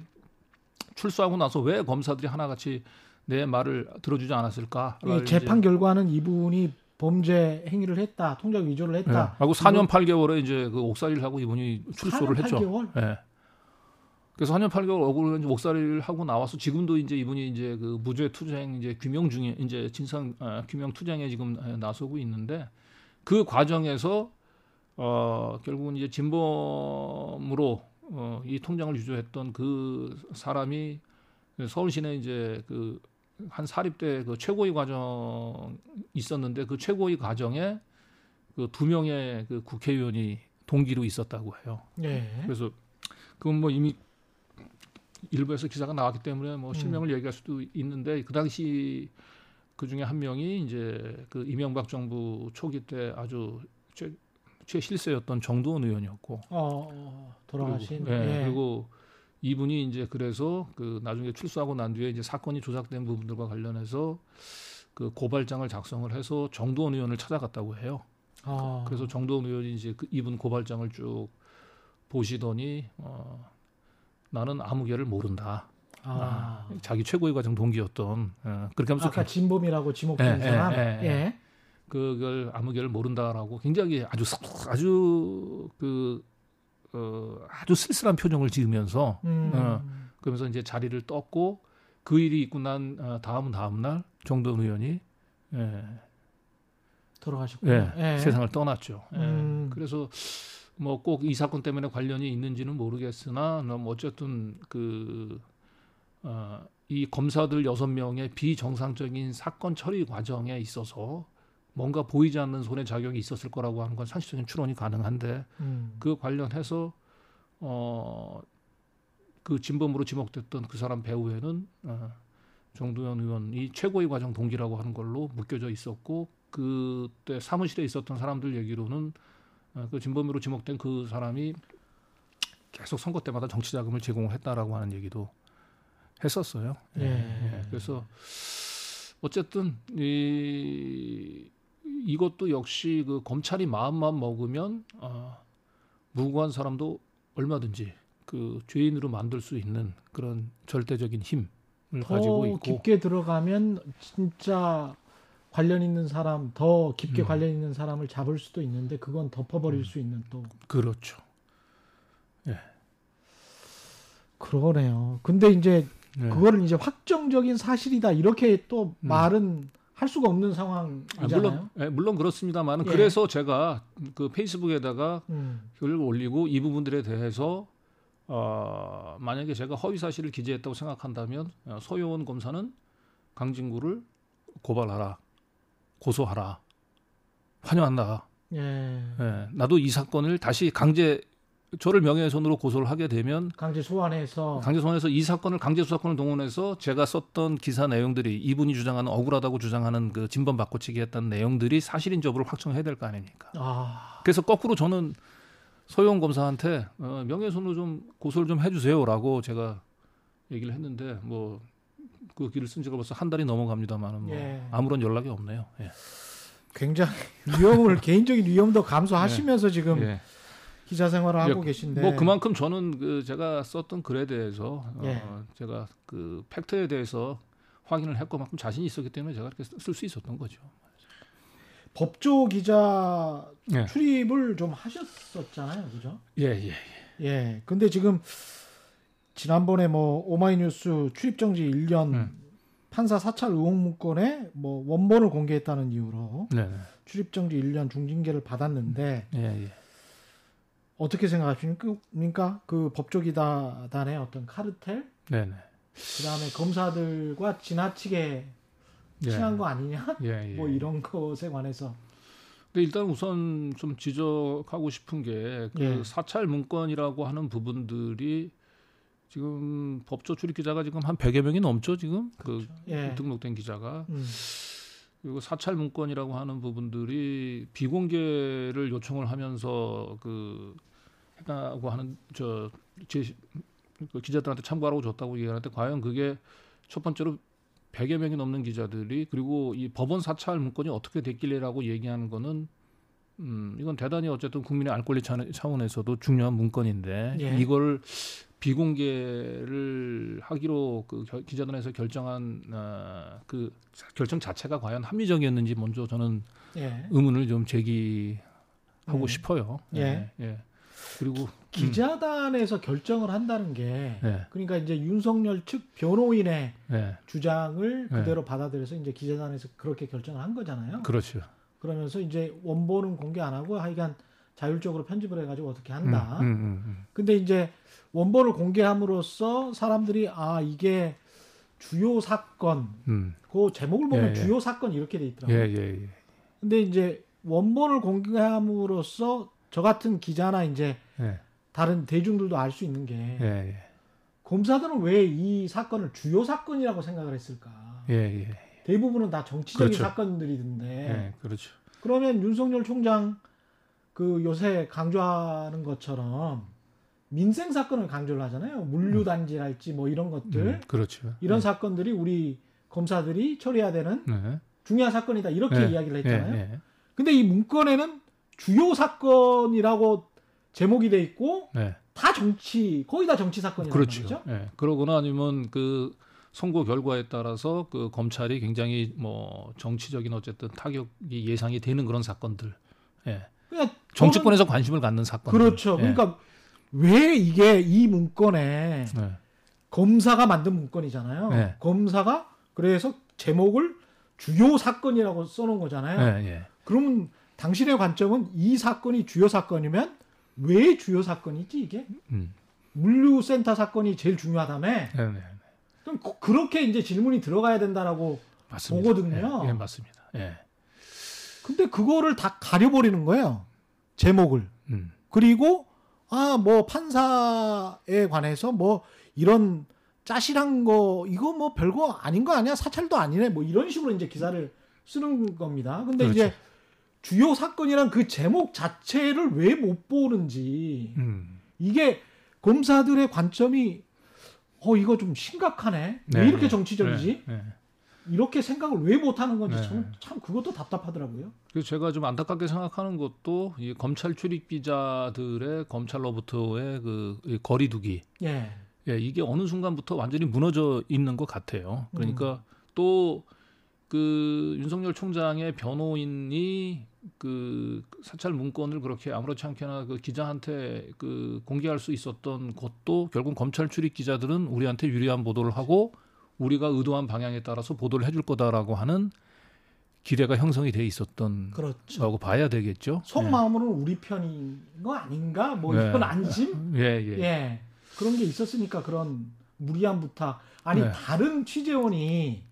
출소하고 나서 왜 검사들이 하나같이 내 말을 들어주지 않았을까? 이 재판 결과는 이분이 범죄 행위를 했다, 통장 위조를 했다. 하고 4년 8개월에 이제 그 옥살이를 하고 이분이 출소를 4년 했죠. 8개월? 예. 그래서 4년 8개월 억울을 이제 옥살이를 하고 나와서 지금도 이제 이분이 이제 그 무죄 투쟁 이제 규명 중에 이제 진상 아, 규명 투쟁에 지금 에, 나서고 있는데 그 과정에서 어 결국은 이제 진범으로 어, 이 통장을 유조했던 그 사람이 서울 시내 이제 그 한 사립대 그 최고위 과정 있었는데 그 최고위 과정에 그 두 명의 그 국회의원이 동기로 있었다고 해요. 예. 그래서 그건 뭐 이미 일부에서 기사가 나왔기 때문에 뭐 실명을 얘기할 수도 있는데 그 당시 그 중에 한 명이 이제 그 이명박 정부 초기 때 아주 최, 최실세였던 정두원 의원이었고 어, 어, 돌아가신. 그리고, 예, 예. 그리고 이분이 이제 그래서 그 나중에 출소하고 난 뒤에 이제 사건이 조작된 부분들과 관련해서 그 고발장을 작성을 해서 정두원 의원을 찾아갔다고 해요. 어. 그래서 정도원 의원이 이제 그 이분 고발장을 쭉 보시더니 어, 나는 아무개를 모른다. 아. 자기 최고의 과정 동기였던 어, 그렇게 하면서 아까 진범이라고 지목된 예, 예, 사람. 예, 예. 예. 그걸 아무개를 모른다라고 굉장히 아주 스- 아주 그 어, 아주 쓸쓸한 표정을 지으면서 음. 어. 그러면서 이제 자리를 떴고 그 일이 있고 난 어, 다음 다음 날 정도원 의원이 예, 돌아가셨고. 예, 예. 세상을 떠났죠. 예. 음. 그래서 뭐 꼭 이 사건 때문에 관련이 있는지는 모르겠으나 뭐 어쨌든 그 어, 이 검사들 여섯 명의 비정상적인 사건 처리 과정에 있어서 뭔가 보이지 않는 손의 작용이 있었을 거라고 하는 건 상식적인 추론이 가능한데 음. 그 관련해서 어, 그 진범으로 지목됐던 그 사람 배후에는 어, 정두현 의원이 최고의 과정 동기라고 하는 걸로 묶여져 있었고 그때 사무실에 있었던 사람들 얘기로는 어, 그 진범으로 지목된 그 사람이 계속 선거 때마다 정치 자금을 제공을 했다라고 하는 얘기도 했었어요. 예. 예. 그래서 어쨌든 이 이것도 역시 그 검찰이 마음만 먹으면 어, 무고한 사람도 얼마든지 그 죄인으로 만들 수 있는 그런 절대적인 힘을 가지고 더 있고 깊게 들어가면 진짜 관련 있는 사람 더 깊게 음. 관련 있는 사람을 잡을 수도 있는데 그건 덮어버릴 음. 수 있는 또 그렇죠. 그러네요. 근데 이제 네. 그거를 이제 확정적인 사실이다 이렇게 또 음. 말은 할 수가 없는 아, 상황이잖아요. 물론 예, 물론 그렇습니다만 예. 그래서 제가 그 페이스북에다가 음. 글을 올리고 이 부분들에 대해서 어, 만약에 제가 허위 사실을 기재했다고 생각한다면 어, 소요원 검사는 강진구를 고발하라, 고소하라, 환영한다. 예. 예, 나도 이 사건을 다시 강제 저를 명예훼손으로 고소를 하게 되면 강제 소환해서 강제 소환해서 이 사건을 강제 수사권을 동원해서 제가 썼던 기사 내용들이 이분이 주장하는 억울하다고 주장하는 그 진범 바꿔치기 했다는 내용들이 사실인 여부를 확정해야 될 거 아닙니까? 아, 그래서 거꾸로 저는 소영 검사한테 어, 명예훼손으로 좀 고소를 좀 해주세요라고 제가 얘기를 했는데 뭐 그 길을 쓴 지가 벌써 한 달이 넘어갑니다만은 뭐 예. 아무런 연락이 없네요. 예. 굉장히 위험을 개인적인 위험도 감수하시면서 지금 예. 기자 생활을 하고 예, 계신데 뭐 그만큼 저는 그 제가 썼던 글에 대해서 예. 어, 제가 그 팩트에 대해서 확인을 했고 만큼 자신이 있었기 때문에 제가 이렇게 쓸 수 있었던 거죠. 법조 기자 예. 출입을 좀 하셨었잖아요, 그죠? 예, 예. 예. 근데 지금 지난번에 뭐 오마이뉴스 출입 정지 1년 음. 판사 사찰 의혹 문건에 뭐 원본을 공개했다는 이유로 네, 네. 출입 정지 1년 중징계를 받았는데 예, 예. 어떻게 생각하십니까? 그 법조기단의 어떤 카르텔, 네, 네. 그다음에 검사들과 지나치게 예. 친한 거 아니냐? 예, 예. 뭐 이런 것에 관해서 근데 일단 우선 좀 지적하고 싶은 게그 예. 사찰 문건이라고 하는 부분들이 지금 법조 출입 기자가 지금 한 100여 명이 넘죠, 지금. 그 예. 등록된 기자가. 음. 그리고 사찰 문건이라고 하는 부분들이 비공개를 요청을 하면서 그 했다고 하는 저제 그 기자들한테 참고하라고 줬다고 얘기하는데 과연 그게 첫 번째로 100여 명이 넘는 기자들이 그리고 이 법원 사찰 문건이 어떻게 됐길래라고 얘기하는 거는 음 이건 대단히 어쨌든 국민의 알 권리 차- 차원에서도 중요한 문건인데 예. 이걸 비공개를 하기로 그 겨- 기자단에서 결정한 어, 그 결정 자체가 과연 합리적이었는지 먼저 저는 예. 의문을 좀 제기하고 음. 싶어요. 예. 예. 그리고 기자단에서 결정을 한다는 게 예. 그러니까 이제 윤석열 측 변호인의 예. 주장을 네. 그대로 받아들여서 이제 기자단에서 그렇게 결정을 한 거잖아요. 그렇죠. 그러면서 이제 원본은 공개 안 하고 하여간 자율적으로 편집을 해가지고 어떻게 한다. 음, 음, 음, 근데 이제 원본을 공개함으로써 사람들이 아 이게 주요 사건, 음. 그 제목을 보면 예, 예. 주요 사건 이렇게 돼 예, 있더라고요. 예, 예. 근데 이제 원본을 공개함으로써 저 같은 기자나 이제 예, 다른 대중들도 알 수 있는 게 예, 예. 검사들은 왜 이 사건을 주요 사건이라고 생각을 했을까? 예, 예. 대부분은 다 정치적인 그렇죠. 사건들이던데 예, 그렇죠. 그러면 윤석열 총장 그 요새 강조하는 것처럼 민생 사건을 강조를 하잖아요. 물류 단지랄지 뭐 이런 것들 음, 그렇죠. 이런 예. 사건들이 우리 검사들이 처리해야 되는 네. 중요한 사건이다 이렇게 예, 이야기를 했잖아요. 예, 예. 근데 이 문건에는 주요 사건이라고 제목이 돼 있고 네. 다 정치 거의 다 정치 사건이란 그렇죠. 예. 그러거나 아니면 그 선거 결과에 따라서 그 검찰이 굉장히 뭐 정치적인 어쨌든 타격이 예상이 되는 그런 사건들. 예. 그러니까 정치권에서 관심을 갖는 사건. 그렇죠. 그러니까 왜 이게 이 문건에 예. 검사가 만든 문건이잖아요. 네. 검사가 그래서 제목을 주요 사건이라고 써놓은 거잖아요. 예, 예. 그러면 당신의 관점은 이 사건이 주요 사건이면 왜 주요 사건이지 이게? 음. 물류센터 사건이 제일 중요하다며? 네, 네. 그럼 그- 그렇게 이제 질문이 들어가야 된다라고. 맞습니다. 보거든요. 예, 예, 맞습니다. 예. 근데 그거를 다 가려버리는 거예요. 제목을. 음. 그리고 아 뭐 판사에 관해서 뭐 이런 짜실한 거 이거 뭐 별거 아닌 거 아니야 사찰도 아니네 뭐 이런 식으로 이제 기사를 쓰는 겁니다. 근데 그렇죠. 이제 주요 사건이란 그 제목 자체를 왜 못 보는지 음. 이게 검사들의 관점이 어 이거 좀 심각하네 네, 왜 이렇게 네. 정치적이지 네, 네. 이렇게 생각을 왜 못하는 건지 네. 참, 참 그것도 답답하더라고요. 그래서 제가 좀 안타깝게 생각하는 것도 이 검찰 출입 기자들의 검찰로부터의 그이 거리두기 예. 예, 이게 어느 순간부터 완전히 무너져 있는 것 같아요. 음. 그러니까 또그 윤석열 총장의 변호인이 그 사찰 문건을 그렇게 아무렇지 않게나 그 기자한테 그 공개할 수 있었던 것도 결국 검찰 출입 기자들은 우리한테 유리한 보도를 하고 우리가 의도한 방향에 따라서 보도를 해줄 거다라고 하는 기대가 형성이 돼 있었던 그렇죠. 거라고 봐야 되겠죠. 속마음으로는 우리 편인 거 아닌가 뭐 네. 이런 안심 예, 예. 예. 그런 게 있었으니까 그런 무리한 부탁. 아니 네. 다른 취재원이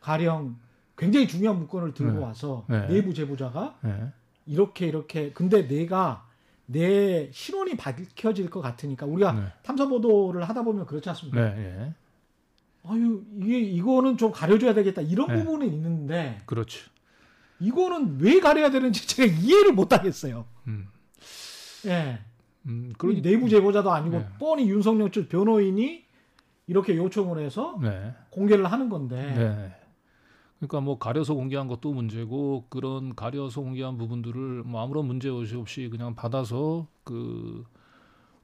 가령 굉장히 중요한 문건을 들고 네. 와서 네. 내부 제보자가 예. 이렇게 이렇게 근데 내가 내 신원이 밝혀질 것 같으니까 우리가 네. 탐사 보도를 하다 보면 그렇지 않습니까? 아유 이게 이거는 좀 가려줘야 되겠다 이런 네. 부분은 있는데 그렇죠. 이거는 왜 가려야 되는지 제가 이해를 못 하겠어요. 음. 예. 음, 그러니- 내부 제보자도 아니고 네. 뻔히 윤석열 측 변호인이 이렇게 요청을 해서 네. 공개를 하는 건데 네. 그러니까 뭐 가려서 공개한 것도 문제고 그런 가려서 공개한 부분들을 뭐 아무런 문제 없이 그냥 받아서 그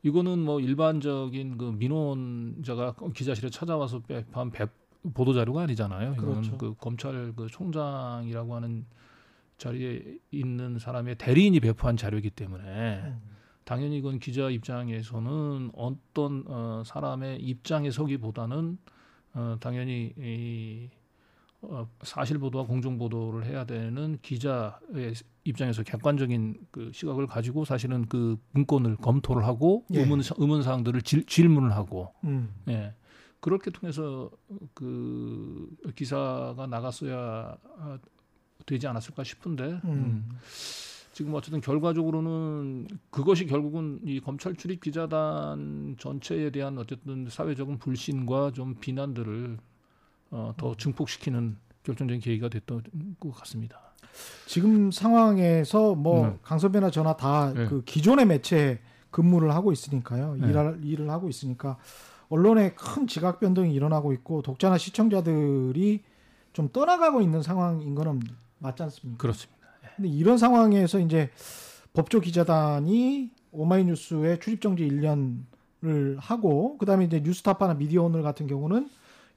이거는 뭐 일반적인 그 민원자가 기자실에 찾아와서 배포한 배- 보도 자료가 아니잖아요. 이거는 그렇죠. 그 검찰 그 총장이라고 하는 자리에 있는 사람의 대리인이 배포한 자료이기 때문에 음. 당연히 이건 기자 입장에서는 어떤 어, 사람의 입장에 서기보다는 어, 당연히 이, 어, 사실 보도와 공정 보도를 해야 되는 기자의 입장에서 객관적인 그 시각을 가지고 사실은 그 문건을 검토를 하고 예. 의문 의문 사항들을 질, 질문을 하고 음. 예. 그렇게 통해서 그 기사가 나갔어야 아, 되지 않았을까 싶은데 음. 음. 지금 어쨌든 결과적으로는 그것이 결국은 이 검찰 출입 기자단 전체에 대한 어쨌든 사회적인 불신과 좀 비난들을 어, 더 증폭시키는 결정적인 계기가 됐던 것 같습니다. 지금 상황에서 뭐 네. 강선배나 저나 다 네. 그 기존의 매체 근무를 하고 있으니까요. 네. 일할, 일을 하고 있으니까 언론에 큰 지각 변동이 일어나고 있고 독자나 시청자들이 좀 떠나가고 있는 상황인 거는 맞지 않습니까? 그렇습니다. 근데 이런 상황에서 이제 법조 기자단이 오마이뉴스에 출입 정지 1년을 하고 그다음에 이제 뉴스타파나 미디어 오늘 같은 경우는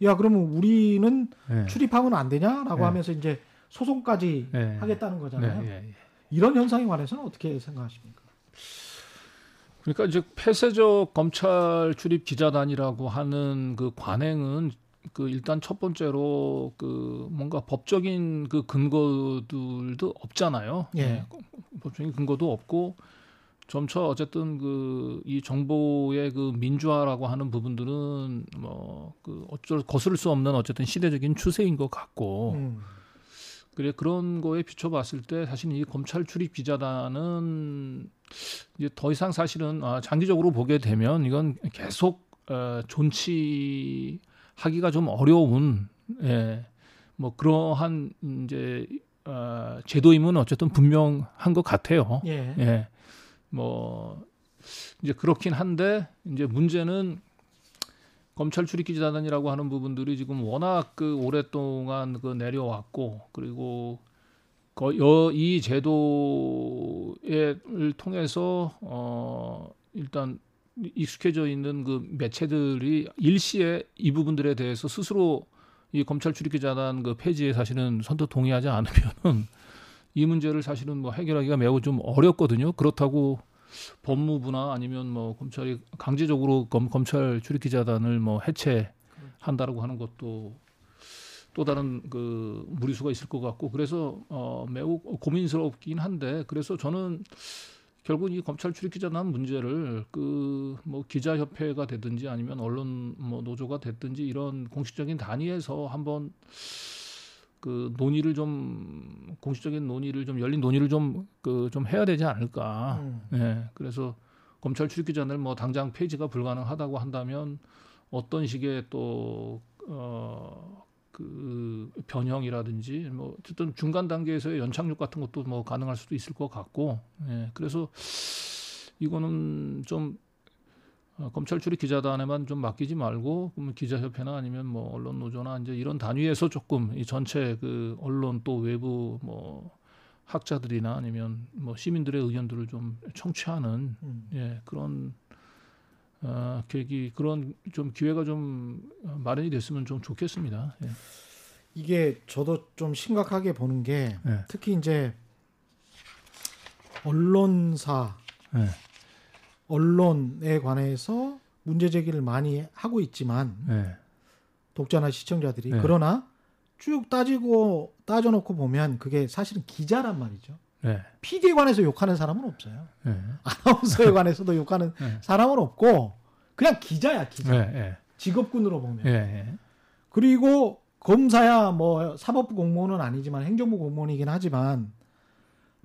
야 그러면 우리는 네. 출입하면 안 되냐라고 네. 하면서 이제 소송까지 네. 하겠다는 네, 거잖아요. 예, 예. 이런 현상에 관해서는 어떻게 생각하십니까? 그러니까 이제 폐쇄적 검찰 출입 기자단이라고 하는 그 관행은 그 일단 첫 번째로 그 뭔가 법적인 그 근거들도 없잖아요. 예. 네, 법적인 근거도 없고 점차 어쨌든 그 이 정보의 그 민주화라고 하는 부분들은 뭐 그 어쩔 거스를 수 없는 어쨌든 시대적인 추세인 것 같고 음. 그래 그런 거에 비춰봤을 때 사실 이 검찰 출입 기자단은 이제 더 이상 사실은 아, 장기적으로 보게 되면 이건 계속 어, 존치하기가 좀 어려운 예, 뭐 그러한 이제 어, 제도임은 어쨌든 분명한 것 같아요. 예. 예. 뭐 이제 그렇긴 한데 이제 문제는 검찰 출입 기자단이라고 하는 부분들이 지금 워낙 그 오랫동안 그 내려왔고 그리고 이 제도를 통해서 어 일단 익숙해져 있는 그 매체들이 일시에 이 부분들에 대해서 스스로 이 검찰 출입 기자단 그 폐지에 사실은 선뜻 동의하지 않으면은 이 문제를 사실은 뭐 해결하기가 매우 좀 어렵거든요. 그렇다고 법무부나 아니면 뭐 검찰이 강제적으로 검, 검찰 출입기자단을 뭐 해체한다라고 하는 것도 또 다른 그 무리수가 있을 것 같고 그래서 어 매우 고민스럽긴 한데 그래서 저는 결국 이 검찰 출입기자단 문제를 그 뭐 기자협회가 되든지 아니면 언론 뭐 노조가 됐든지 이런 공식적인 단위에서 한번 그 논의를 좀 공식적인 논의를 좀 열린 논의를 좀 그 좀 해야 되지 않을까. 음. 예. 그래서 검찰 출입기자를 뭐 당장 폐지가 불가능하다고 한다면 어떤 식의 또 어, 그 변형이라든지 뭐 어쨌든 중간 단계에서의 연착륙 같은 것도 뭐 가능할 수도 있을 것 같고 예 그래서 이거는 좀 어, 검찰 출입 기자단에만 좀 맡기지 말고 그러면 기자협회나 아니면 뭐 언론 노조나 이제 이런 단위에서 조금 이 전체 그 언론 또 외부 뭐 학자들이나 아니면 뭐 시민들의 의견들을 좀 청취하는 음. 예 그런 어, 계기 그런 좀 기회가 좀 마련이 됐으면 좀 좋겠습니다. 예. 이게 저도 좀 심각하게 보는 게 예. 특히 이제 언론사 예. 언론에 관해서 문제 제기를 많이 하고 있지만 예. 독자나 시청자들이 네. 그러나 쭉 따지고 따져놓고 보면 그게 사실은 기자란 말이죠. 예. PD에 관해서 욕하는 사람은 없어요. 예. 아나운서에 관해서도 욕하는 네. 사람은 없고 그냥 기자야 기자. 예. 직업군으로 보면. 그리고 검사야 뭐 사법부 공무원은 아니지만 행정부 공무원이긴 하지만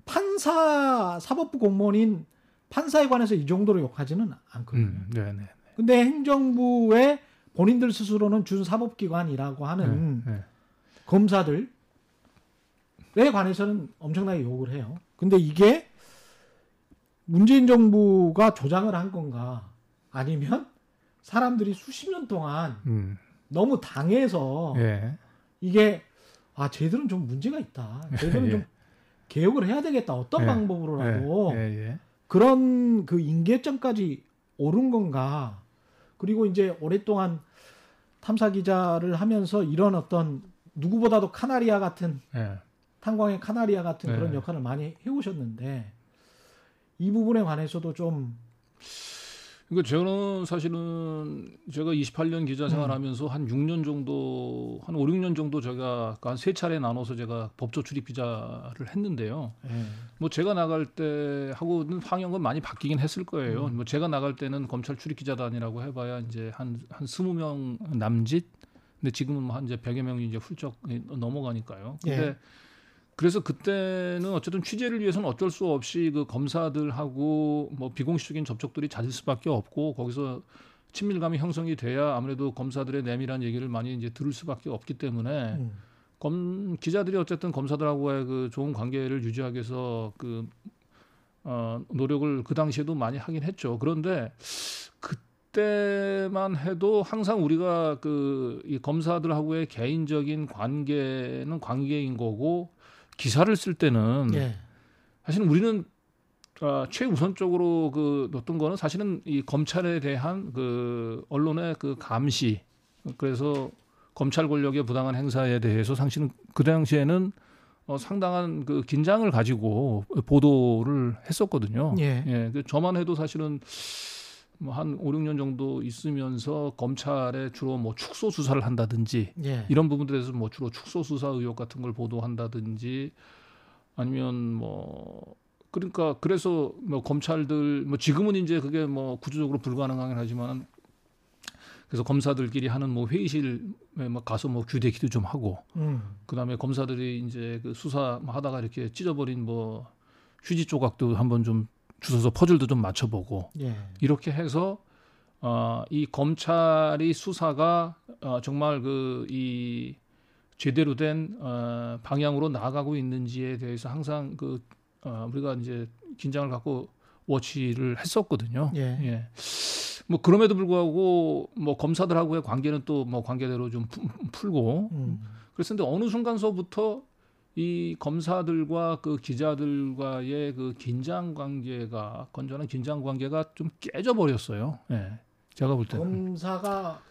판사 사법부 공무원인 판사에 관해서 이 정도로 욕하지는 않거든요. 음. 네, 네. 근데 행정부의 본인들 스스로는 준사법기관이라고 하는 예. 예. 검사들에 관해서는 엄청나게 욕을 해요. 근데 이게 문재인 정부가 조장을 한 건가 아니면 사람들이 수십 년 동안 음. 너무 당해서 예. 이게 아 쟤들은 좀 문제가 있다. 쟤들은 예. 좀 개혁을 해야 되겠다. 어떤 예. 방법으로라도 예. 예. 그런 그 인계점까지 오른 건가? 그리고 이제 오랫동안 탐사 기자를 하면서 이런 어떤 누구보다도 카나리아 같은 예. 탄광의 카나리아 같은 그런 네. 역할을 많이 해오셨는데 이 부분에 관해서도 좀 그러니까 저는 사실은 제가 28년 기자 생활하면서 한 6년 정도 한 5, 6년 정도 제가 한 세 차례 나눠서 제가 법조 출입 기자를 했는데요. 예, 뭐 제가 나갈 때 하고는 방향은 많이 바뀌긴 했을 거예요. 음. 뭐 제가 나갈 때는 검찰 출입 기자단이라고 해봐야 이제 한한 20명 남짓. 근데 지금은 뭐한 이제 100여 명이 이제 훌쩍 넘어가니까요. 근데 예. 그래서 그때는 어쨌든 취재를 위해서는 어쩔 수 없이 그 검사들하고 뭐 비공식적인 접촉들이 잦을 수밖에 없고 거기서 친밀감이 형성이 돼야 아무래도 검사들의 내밀한 얘기를 많이 이제 들을 수밖에 없기 때문에 음, 검 기자들이 어쨌든 검사들하고의 그 좋은 관계를 유지하기 위해서 그 어, 노력을 그 당시에도 많이 하긴 했죠. 그런데 그때만 해도 항상 우리가 그 이 검사들하고의 개인적인 관계는 관계인 거고 기사를 쓸 때는 예, 사실은 우리는 아, 최우선적으로 그 어떤 거는 사실은 이 검찰에 대한 그 언론의 그 감시 그래서 검찰 권력의 부당한 행사에 대해서 사실은 그 당시에는 어, 상당한 그 긴장을 가지고 보도를 했었거든요. 예. 예, 그 저만 해도 사실은 뭐한 5, 6년 정도 있으면서 검찰에 주로 뭐 축소 수사를 한다든지 예. 이런 부분들에서 뭐 주로 축소 수사 의혹 같은 걸 보도한다든지 아니면 뭐 그러니까 그래서 뭐 검찰들 뭐 지금은 이제 그게 뭐 구조적으로 불가능하긴 하지만 그래서 검사들끼리 하는 뭐 회의실에 뭐 가서 뭐 규대기도 좀 하고 음, 그다음에 검사들이 이제 그 수사 뭐 하다가 이렇게 찢어버린 뭐 휴지 조각도 한번 좀 주워서 퍼즐도 좀 맞춰보고 예. 이렇게 해서 어, 이 검찰이 수사가 어, 정말 그 이 제대로 된 어, 방향으로 나아가고 있는지에 대해서 항상 그 어, 우리가 이제 긴장을 갖고 워치를 했었거든요. 예. 뭐 그럼에도 불구하고 뭐 검사들하고의 관계는 또 뭐 관계대로 좀 푸- 풀고 음, 그랬는데 어느 순간서부터 이 검사들과 그 기자들과의 그 긴장 관계가 건전한 긴장 관계가 좀 깨져 버렸어요. 예. 제가 볼 때는. 검사가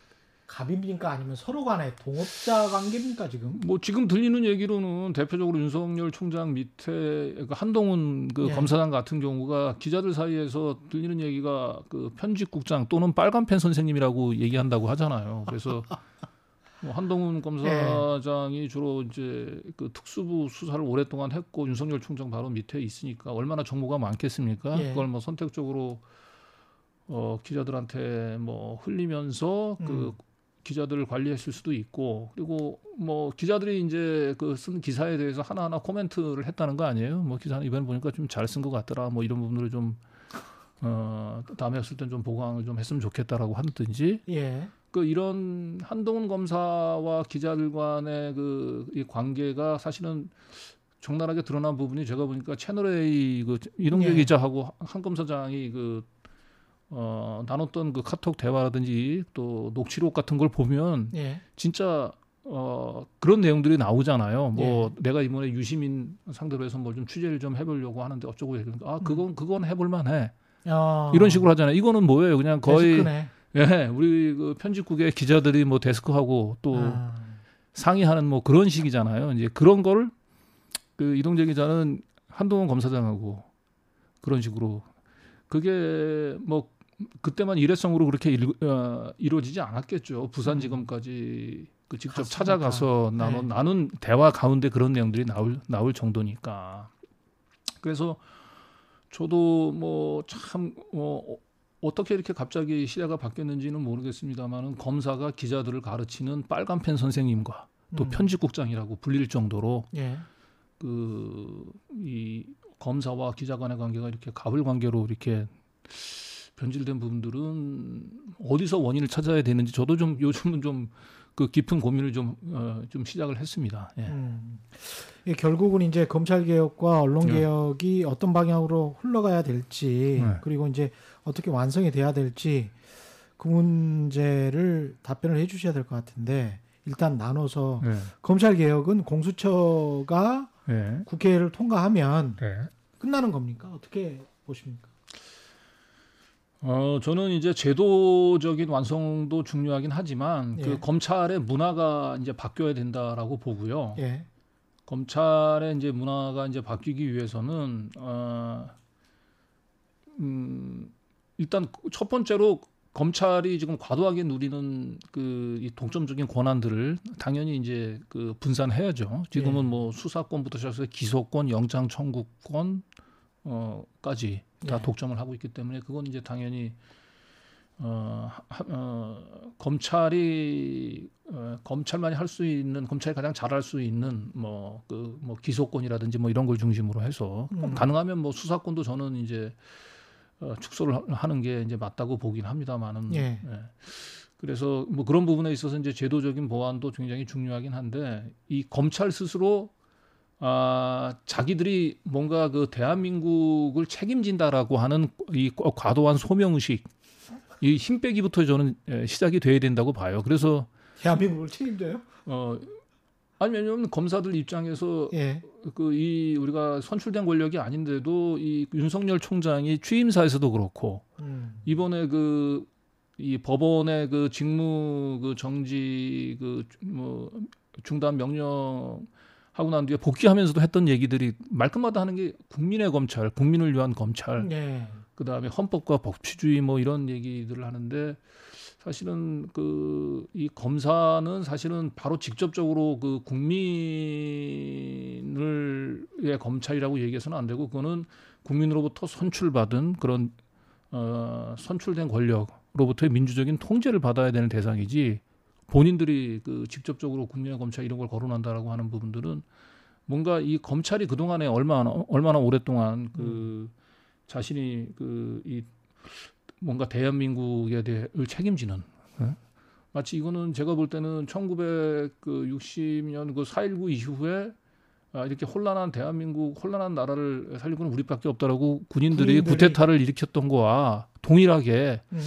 갑입니까 아니면 서로 간의 동업자 관계입니까 지금? 뭐 지금 들리는 얘기로는 대표적으로 윤석열 총장 밑에 그 한동훈 그 예. 검사장 같은 경우가 기자들 사이에서 들리는 얘기가 그 편집국장 또는 빨간펜 선생님이라고 얘기한다고 하잖아요. 그래서 뭐 한동훈 검사장이 주로 이제 그 특수부 수사를 오랫동안 했고 윤석열 총장 바로 밑에 있으니까 얼마나 정보가 많겠습니까? 예. 그걸 뭐 선택적으로 어 기자들한테 뭐 흘리면서 그 음. 기자들을 관리했을 수도 있고 그리고 뭐 기자들이 이제 그 쓴 기사에 대해서 하나하나 코멘트를 했다는 거 아니에요? 뭐 기사는 이번에 보니까 좀 잘 쓴 것 같더라. 뭐 이런 부분들을 좀 어 다음에 했을 땐 좀 보강을 좀 했으면 좋겠다라고 하든지 예. 그 이런 한동훈 검사와 기자들 간의 그 이 관계가 사실은 적나라하게 드러난 부분이 제가 보니까 채널 A 그 이동재 예. 기자하고 한 검사장이 그 어, 나눴던 그 카톡 대화라든지 또 녹취록 같은 걸 보면 예. 진짜 어, 그런 내용들이 나오잖아요. 뭐 예. 내가 이번에 유시민 상대로 해서 뭘 좀 취재를 좀 해보려고 하는데 어쩌고 이러니까 아 그건 그건 해볼만해 어. 이런 식으로 하잖아요. 이거는 뭐예요? 그냥 거의. 예, 우리 그 편집국의 기자들이 뭐 데스크하고 또 아. 상의하는 뭐 그런 식이잖아요. 이제 그런 거를 그 이동재 기자는 한동훈 검사장하고 그런 식으로 그게 뭐 그때만 일회성으로 그렇게 일, 어, 이루어지지 않았겠죠. 부산지검까지 그 직접 갔으니까. 찾아가서 나눈 네. 나눈 대화 가운데 그런 내용들이 나올 나올 정도니까. 그래서 저도 뭐참 어, 어떻게 이렇게 갑자기 시대가 바뀌었는지는 모르겠습니다만은 검사가 기자들을 가르치는 빨간펜 선생님과 또 음. 편집국장이라고 불릴 정도로 예. 그이 검사와 기자 간의 관계가 이렇게 갑을 관계로 이렇게 변질된 부분들은 어디서 원인을 찾아야 되는지 저도 좀 요즘은 좀 그 깊은 고민을 좀, 어, 좀 시작을 했습니다. 예. 음. 결국은 이제 검찰 개혁과 언론 네. 개혁이 어떤 방향으로 흘러가야 될지 네. 그리고 이제 어떻게 완성이 돼야 될지 그 문제를 답변을 해주셔야 될 것 같은데 일단 나눠서 예. 검찰 개혁은 공수처가 예. 국회를 통과하면 예. 끝나는 겁니까? 어떻게 보십니까? 어, 저는 이제 제도적인 완성도 중요하긴 하지만 예. 그 검찰의 문화가 이제 바뀌어야 된다라고 보고요. 예. 검찰의 이제 문화가 이제 바뀌기 위해서는 어, 음, 일단 첫 번째로 검찰이 지금 과도하게 누리는 그이 독점적인 권한들을 당연히 이제 그 분산해야죠. 지금은 예. 뭐 수사권부터 시작해서 기소권, 영장 청구권 어까지 다 예. 독점을 하고 있기 때문에 그건 이제 당연히 어, 하- 어 검찰이 어, 검찰만이 할 수 있는 검찰이 가장 잘할 수 있는 뭐그 뭐 기소권이라든지 뭐 이런 걸 중심으로 해서 음. 가능하면 뭐 수사권도 저는 이제 어, 축소를 하- 하는 게 이제 맞다고 보긴 합니다만은 예. 그래서 뭐 그런 부분에 있어서 이제 제도적인 보완도 굉장히 중요하긴 한데 이 검찰 스스로 아 자기들이 뭔가 그 대한민국을 책임진다라고 하는 이 과도한 소명 의식 이 힘 빼기부터 저는 예, 시작이 돼야 된다고 봐요. 그래서 대한민국을 책임져요? 어 아니 왜냐하면 검사들 입장에서 예. 그이 우리가 선출된 권력이 아닌데도 이 윤석열 총장이 취임사에서도 그렇고 음. 이번에 그 이 법원의 그 직무 그 정지 그 뭐 중단 명령 하고 난 뒤에 복귀하면서도 했던 얘기들이 말끝마다 하는 게 국민의 검찰, 국민을 위한 검찰, 예. 그다음에 헌법과 법치주의 뭐 이런 얘기들을 하는데 사실은 그 이 검사는 사실은 바로 직접적으로 그 국민을의 검찰이라고 얘기해서는 안 되고 그거는 국민으로부터 선출받은 그런 어 선출된 권력으로부터의 민주적인 통제를 받아야 되는 대상이지 본인들이 그 직접적으로 국민의 검찰 이런 걸 거론한다라고 하는 부분들은 뭔가 이 검찰이 그 동안에 얼마나 얼마나 오랫동안 그 자신이 그 이 뭔가 대한민국에 대해 책임지는 예? 마치 이거는 제가 볼 때는 1960년 그 4.19 이후에 아, 이렇게 혼란한 대한민국 혼란한 나라를 살리고는 우리밖에 없다라고 군인들이 군인들이- 구테타를 일으켰던 거와 동일하게 음.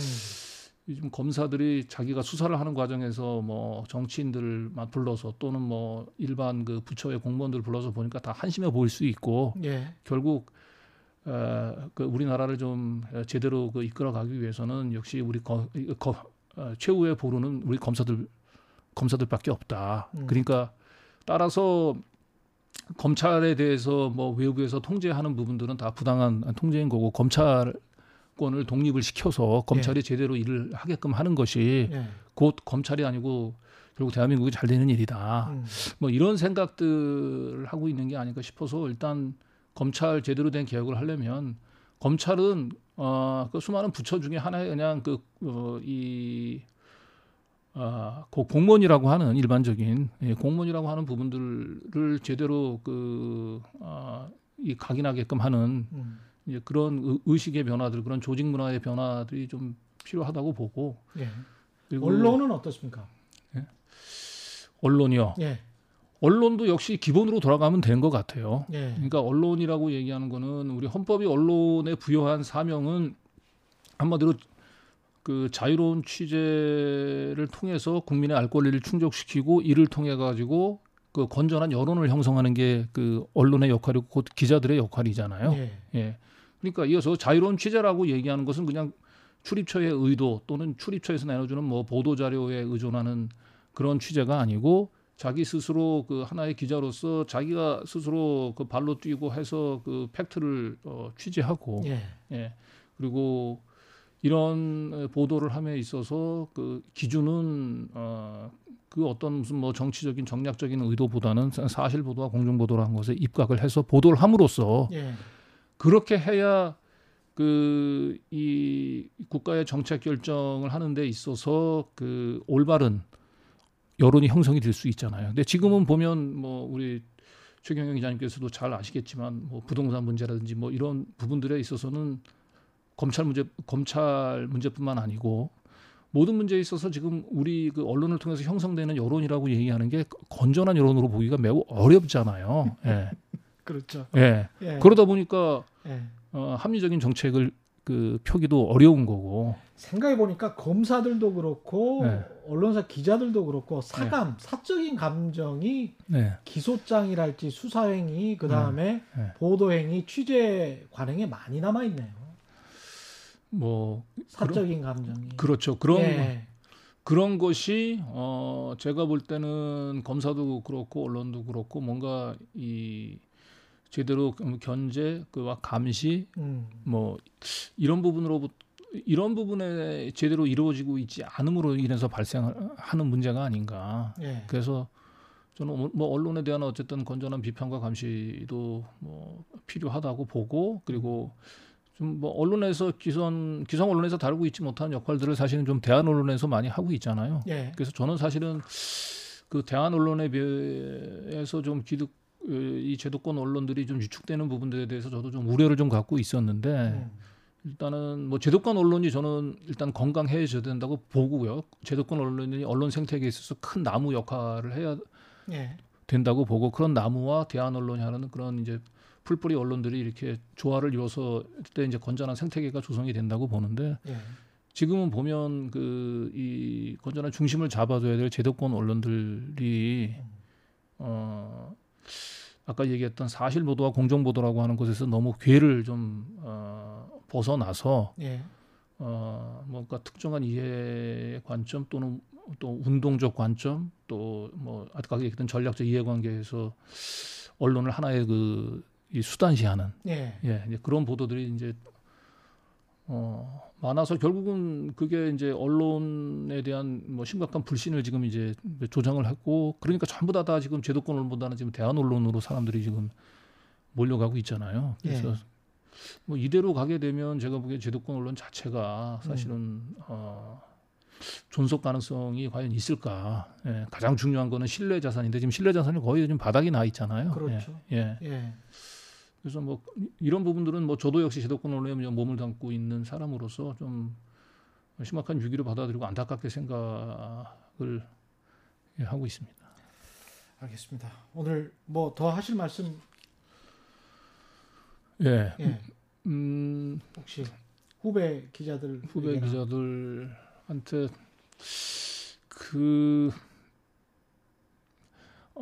요즘 검사들이 자기가 수사를 하는 과정에서 뭐 정치인들만 불러서 또는 뭐 일반 그 부처의 공무원들 불러서 보니까 다 한심해 보일 수 있고 예. 결국 어, 그 우리나라를 좀 제대로 그 이끌어가기 위해서는 역시 우리 거, 이- 거, 어, 최후의 보루는 우리 검사들 검사들밖에 없다. 음. 그러니까 따라서 검찰에 대해서 뭐 외부에서 통제하는 부분들은 다 부당한 통제인 거고 검찰 권을 독립을 시켜서 검찰이 제대로 일을 하게끔 하는 것이 예. 곧 검찰이 아니고 결국 대한민국이 잘 되는 일이다. 음. 뭐 이런 생각들을 하고 있는 게 아닐까 싶어서 일단 검찰 제대로 된 개혁을 하려면 검찰은 어 그 수많은 부처 중에 하나의 그냥 그이 아, 그 공무원이라고 하는 일반적인 예, 공무원이라고 하는 부분들을 제대로 그 아, 이 각인하게끔 하는 음. 이제 그런 의- 의식의 변화들, 그런 조직 문화의 변화들이 좀 필요하다고 보고 예. 언론은 어떻습니까? 언론이요. 예. 언론도 역시 기본으로 돌아가면 되는 것 같아요. 예. 그러니까 언론이라고 얘기하는 거는 우리 헌법이 언론에 부여한 사명은 한마디로 그 자유로운 취재를 통해서 국민의 알 권리를 충족시키고 이를 통해 가지고 그 건전한 여론을 형성하는 게 그 언론의 역할이고 곧 기자들의 역할이잖아요. 예. 예. 그러니까 이어서 자유로운 취재라고 얘기하는 것은 그냥 출입처의 의도 또는 출입처에서 내려주는 뭐 보도 자료에 의존하는 그런 취재가 아니고 자기 스스로 그 하나의 기자로서 자기가 스스로 그 발로 뛰고 해서 그 팩트를 어, 취재하고 예. 예. 그리고 이런 보도를 함에 있어서 그 기준은 어, 그 어떤 무슨 뭐 정치적인 정략적인 의도보다는 사실 보도와 공정 보도라는 것에 입각을 해서 보도를 함으로써 예. 그렇게 해야 그 이 국가의 정책 결정을 하는 데 있어서 그 올바른 여론이 형성이 될 수 있잖아요. 근데 지금은 보면 뭐 우리 최경영 기자님께서도 잘 아시겠지만 뭐 부동산 문제라든지 뭐 이런 부분들에 있어서는 검찰 문제 검찰 문제뿐만 아니고 모든 문제에 있어서 지금 우리 그 언론을 통해서 형성되는 여론이라고 얘기하는 게 건전한 여론으로 보기가 매우 어렵잖아요. 예. 그렇죠. 예. 예. 그러다 보니까 예. 어, 합리적인 정책을 그 펴기도 어려운 거고. 생각해 보니까 검사들도 그렇고 네. 언론사 기자들도 그렇고 사감 사적인 감정이 네. 기소장이랄지 수사행위 그 다음에 네. 보도행위 취재 관행에 많이 남아 있네요. 뭐 사적인 감정이. 그렇죠. 그런 예. 그런 것이 어 제가 볼 때는 검사도 그렇고 언론도 그렇고 뭔가 이 제대로 견제 그와 감시 음. 뭐 이런 부분으로 이런 부분에 제대로 이루어지고 있지 않음으로 인해서 발생하는 문제가 아닌가. 예. 그래서 저는 뭐 언론에 대한 어쨌든 건전한 비판과 감시도 뭐 필요하다고 보고 그리고 좀 뭐 언론에서 기성 기성 언론에서 다루고 있지 못한 역할들을 사실은 좀 대한 언론에서 많이 하고 있잖아요. 예. 그래서 저는 사실은 그 대한 언론에 비해서 좀 기득 이 제도권 언론들이 좀 유축되는 부분들에 대해서 저도 좀 우려를 좀 갖고 있었는데 음. 일단은 뭐 제도권 언론이 저는 일단 건강해져야 된다고 보고요. 제도권 언론이 언론 생태계에 있어서 큰 나무 역할을 해야 예. 된다고 보고 그런 나무와 대한 언론이 하는 그런 이제 풀뿌리 언론들이 이렇게 조화를 이뤄서 때 이제 건전한 생태계가 조성이 된다고 보는데 예. 지금은 보면 그 이 건전한 중심을 잡아줘야 될 제도권 언론들이 어 아까 얘기했던 사실 보도와 공정 보도라고 하는 것에서 너무 궤를 좀 어, 벗어나서 예. 어 뭔가 특정한 이해 관점 또는 또 운동적 관점 또 뭐 아까 얘기했던 전략적 이해관계에서 언론을 하나의 그 이 수단시하는 예. 예 그런 보도들이 이제 어 많아서 결국은 그게 이제 언론에 대한 뭐 심각한 불신을 지금 이제 조장을 했고 그러니까 전부 다 다 지금 제도권 언론보다는 지금 대한 언론으로 사람들이 지금 몰려가고 있잖아요. 그래서 예. 뭐 이대로 가게 되면 제가 보기에 제도권 언론 자체가 사실은 어 존속 가능성이 과연 있을까? 예, 가장 중요한 거는 신뢰 자산인데 지금 신뢰 자산이 거의 지금 바닥이 나 있잖아요. 그렇죠. 예, 예. 예. 그래서 뭐 이런 부분들은 뭐 저도 역시 제도권 언론에 몸을 담고 있는 사람으로서 좀 심각한 위기로 받아들이고 안타깝게 생각을 예, 하고 있습니다. 알겠습니다. 오늘 뭐 더 하실 말씀 예, 예. 음, 혹시 후배 기자들 후배. 기자들한테 그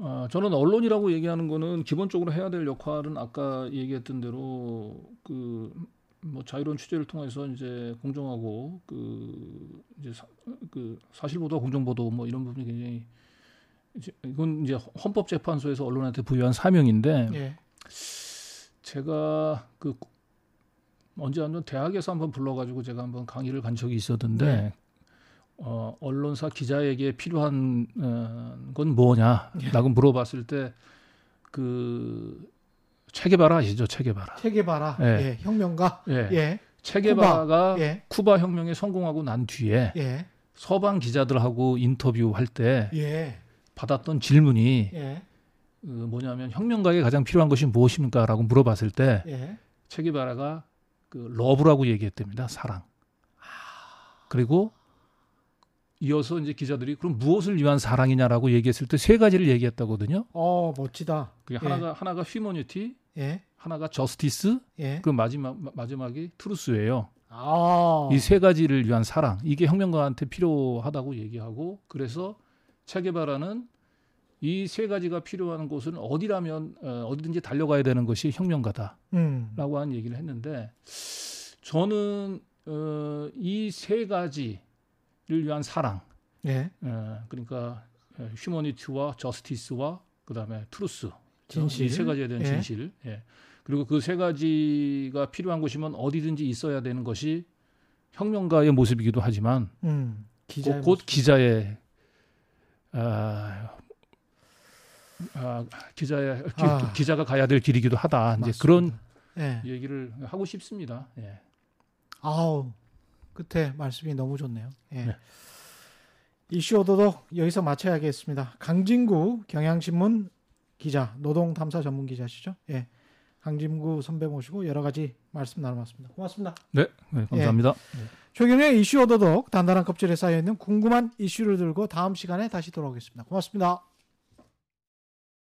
아, 저는 언론이라고 얘기하는 거는 기본적으로 해야 될 역할은 아까 얘기했던 대로 그 뭐 자유로운 취재를 통해서 이제 공정하고 그 이제 사, 그 사실 보도 공정 보도 뭐 이런 부분이 굉장히 이제 이건 이제 헌법재판소에서 언론한테 부여한 사명인데 예. 제가 그 언제 한번 대학에서 한번 불러가지고 제가 한번 강의를 간 적이 있었는데 네. 어, 언론사 기자에게 필요한 어, 건 뭐냐라고 물어봤을 때그 체계바라 아시죠? 체계바라. 체계바라. 예. 예. 혁명가. 예. 예. 체계바라가 예. 쿠바 혁명에 성공하고 난 뒤에 예. 서방 기자들하고 인터뷰할 때 예. 받았던 질문이 예. 그 뭐냐면 혁명가에 가장 필요한 것이 무엇입니까라고 물어봤을 때 예. 체계바라가 그 love라고 얘기했답니다. 사랑. 그리고 이어서 이제 기자들이 그럼 무엇을 위한 사랑이냐라고 얘기했을 때 세 가지를 얘기했다거든요. 어 멋지다. 그게 예. 하나가 하나가 humanity, 예. 하나가 justice, 예. 그 마지막 마- 마지막이 truth예요. 아. 이 세 가지를 위한 사랑 이게 혁명가한테 필요하다고 얘기하고 그래서 체게바라는 이 세 가지가 필요한 곳은 어디라면 어, 어디든지 달려가야 되는 것이 혁명가다라고 음. 한 얘기를 했는데 저는 어, 이 세 가지를 위한 사랑 예. 어, 그러니까 어, humanity와 justice와 그다음에 truth 진실. 이 세 가지에 대한 예. 진실 예. 그리고 그 세 가지가 필요한 곳이면 어디든지 있어야 되는 것이 혁명가의 모습이기도 하지만 음. 기자의 곧, 곧. 기자의 아, 아, 기자의 기, 아. 기자가 가야 될 길이기도 하다. 이제 맞습니다. 그런 예. 얘기를 하고 싶습니다. 예. 아우 끝에 말씀이 너무 좋네요. 예. 네. 이슈 오도독 여기서 마쳐야겠습니다. 강진구 경향신문 기자, 노동 탐사 전문 기자시죠? 예. 강진구 선배 모시고 여러 가지 말씀 나눠봤습니다. 고맙습니다. 네, 네, 감사합니다. 최경의 이슈 오도독 단단한 껍질에 쌓여 있는 궁금한 이슈를 들고 다음 시간에 다시 돌아오겠습니다. 고맙습니다.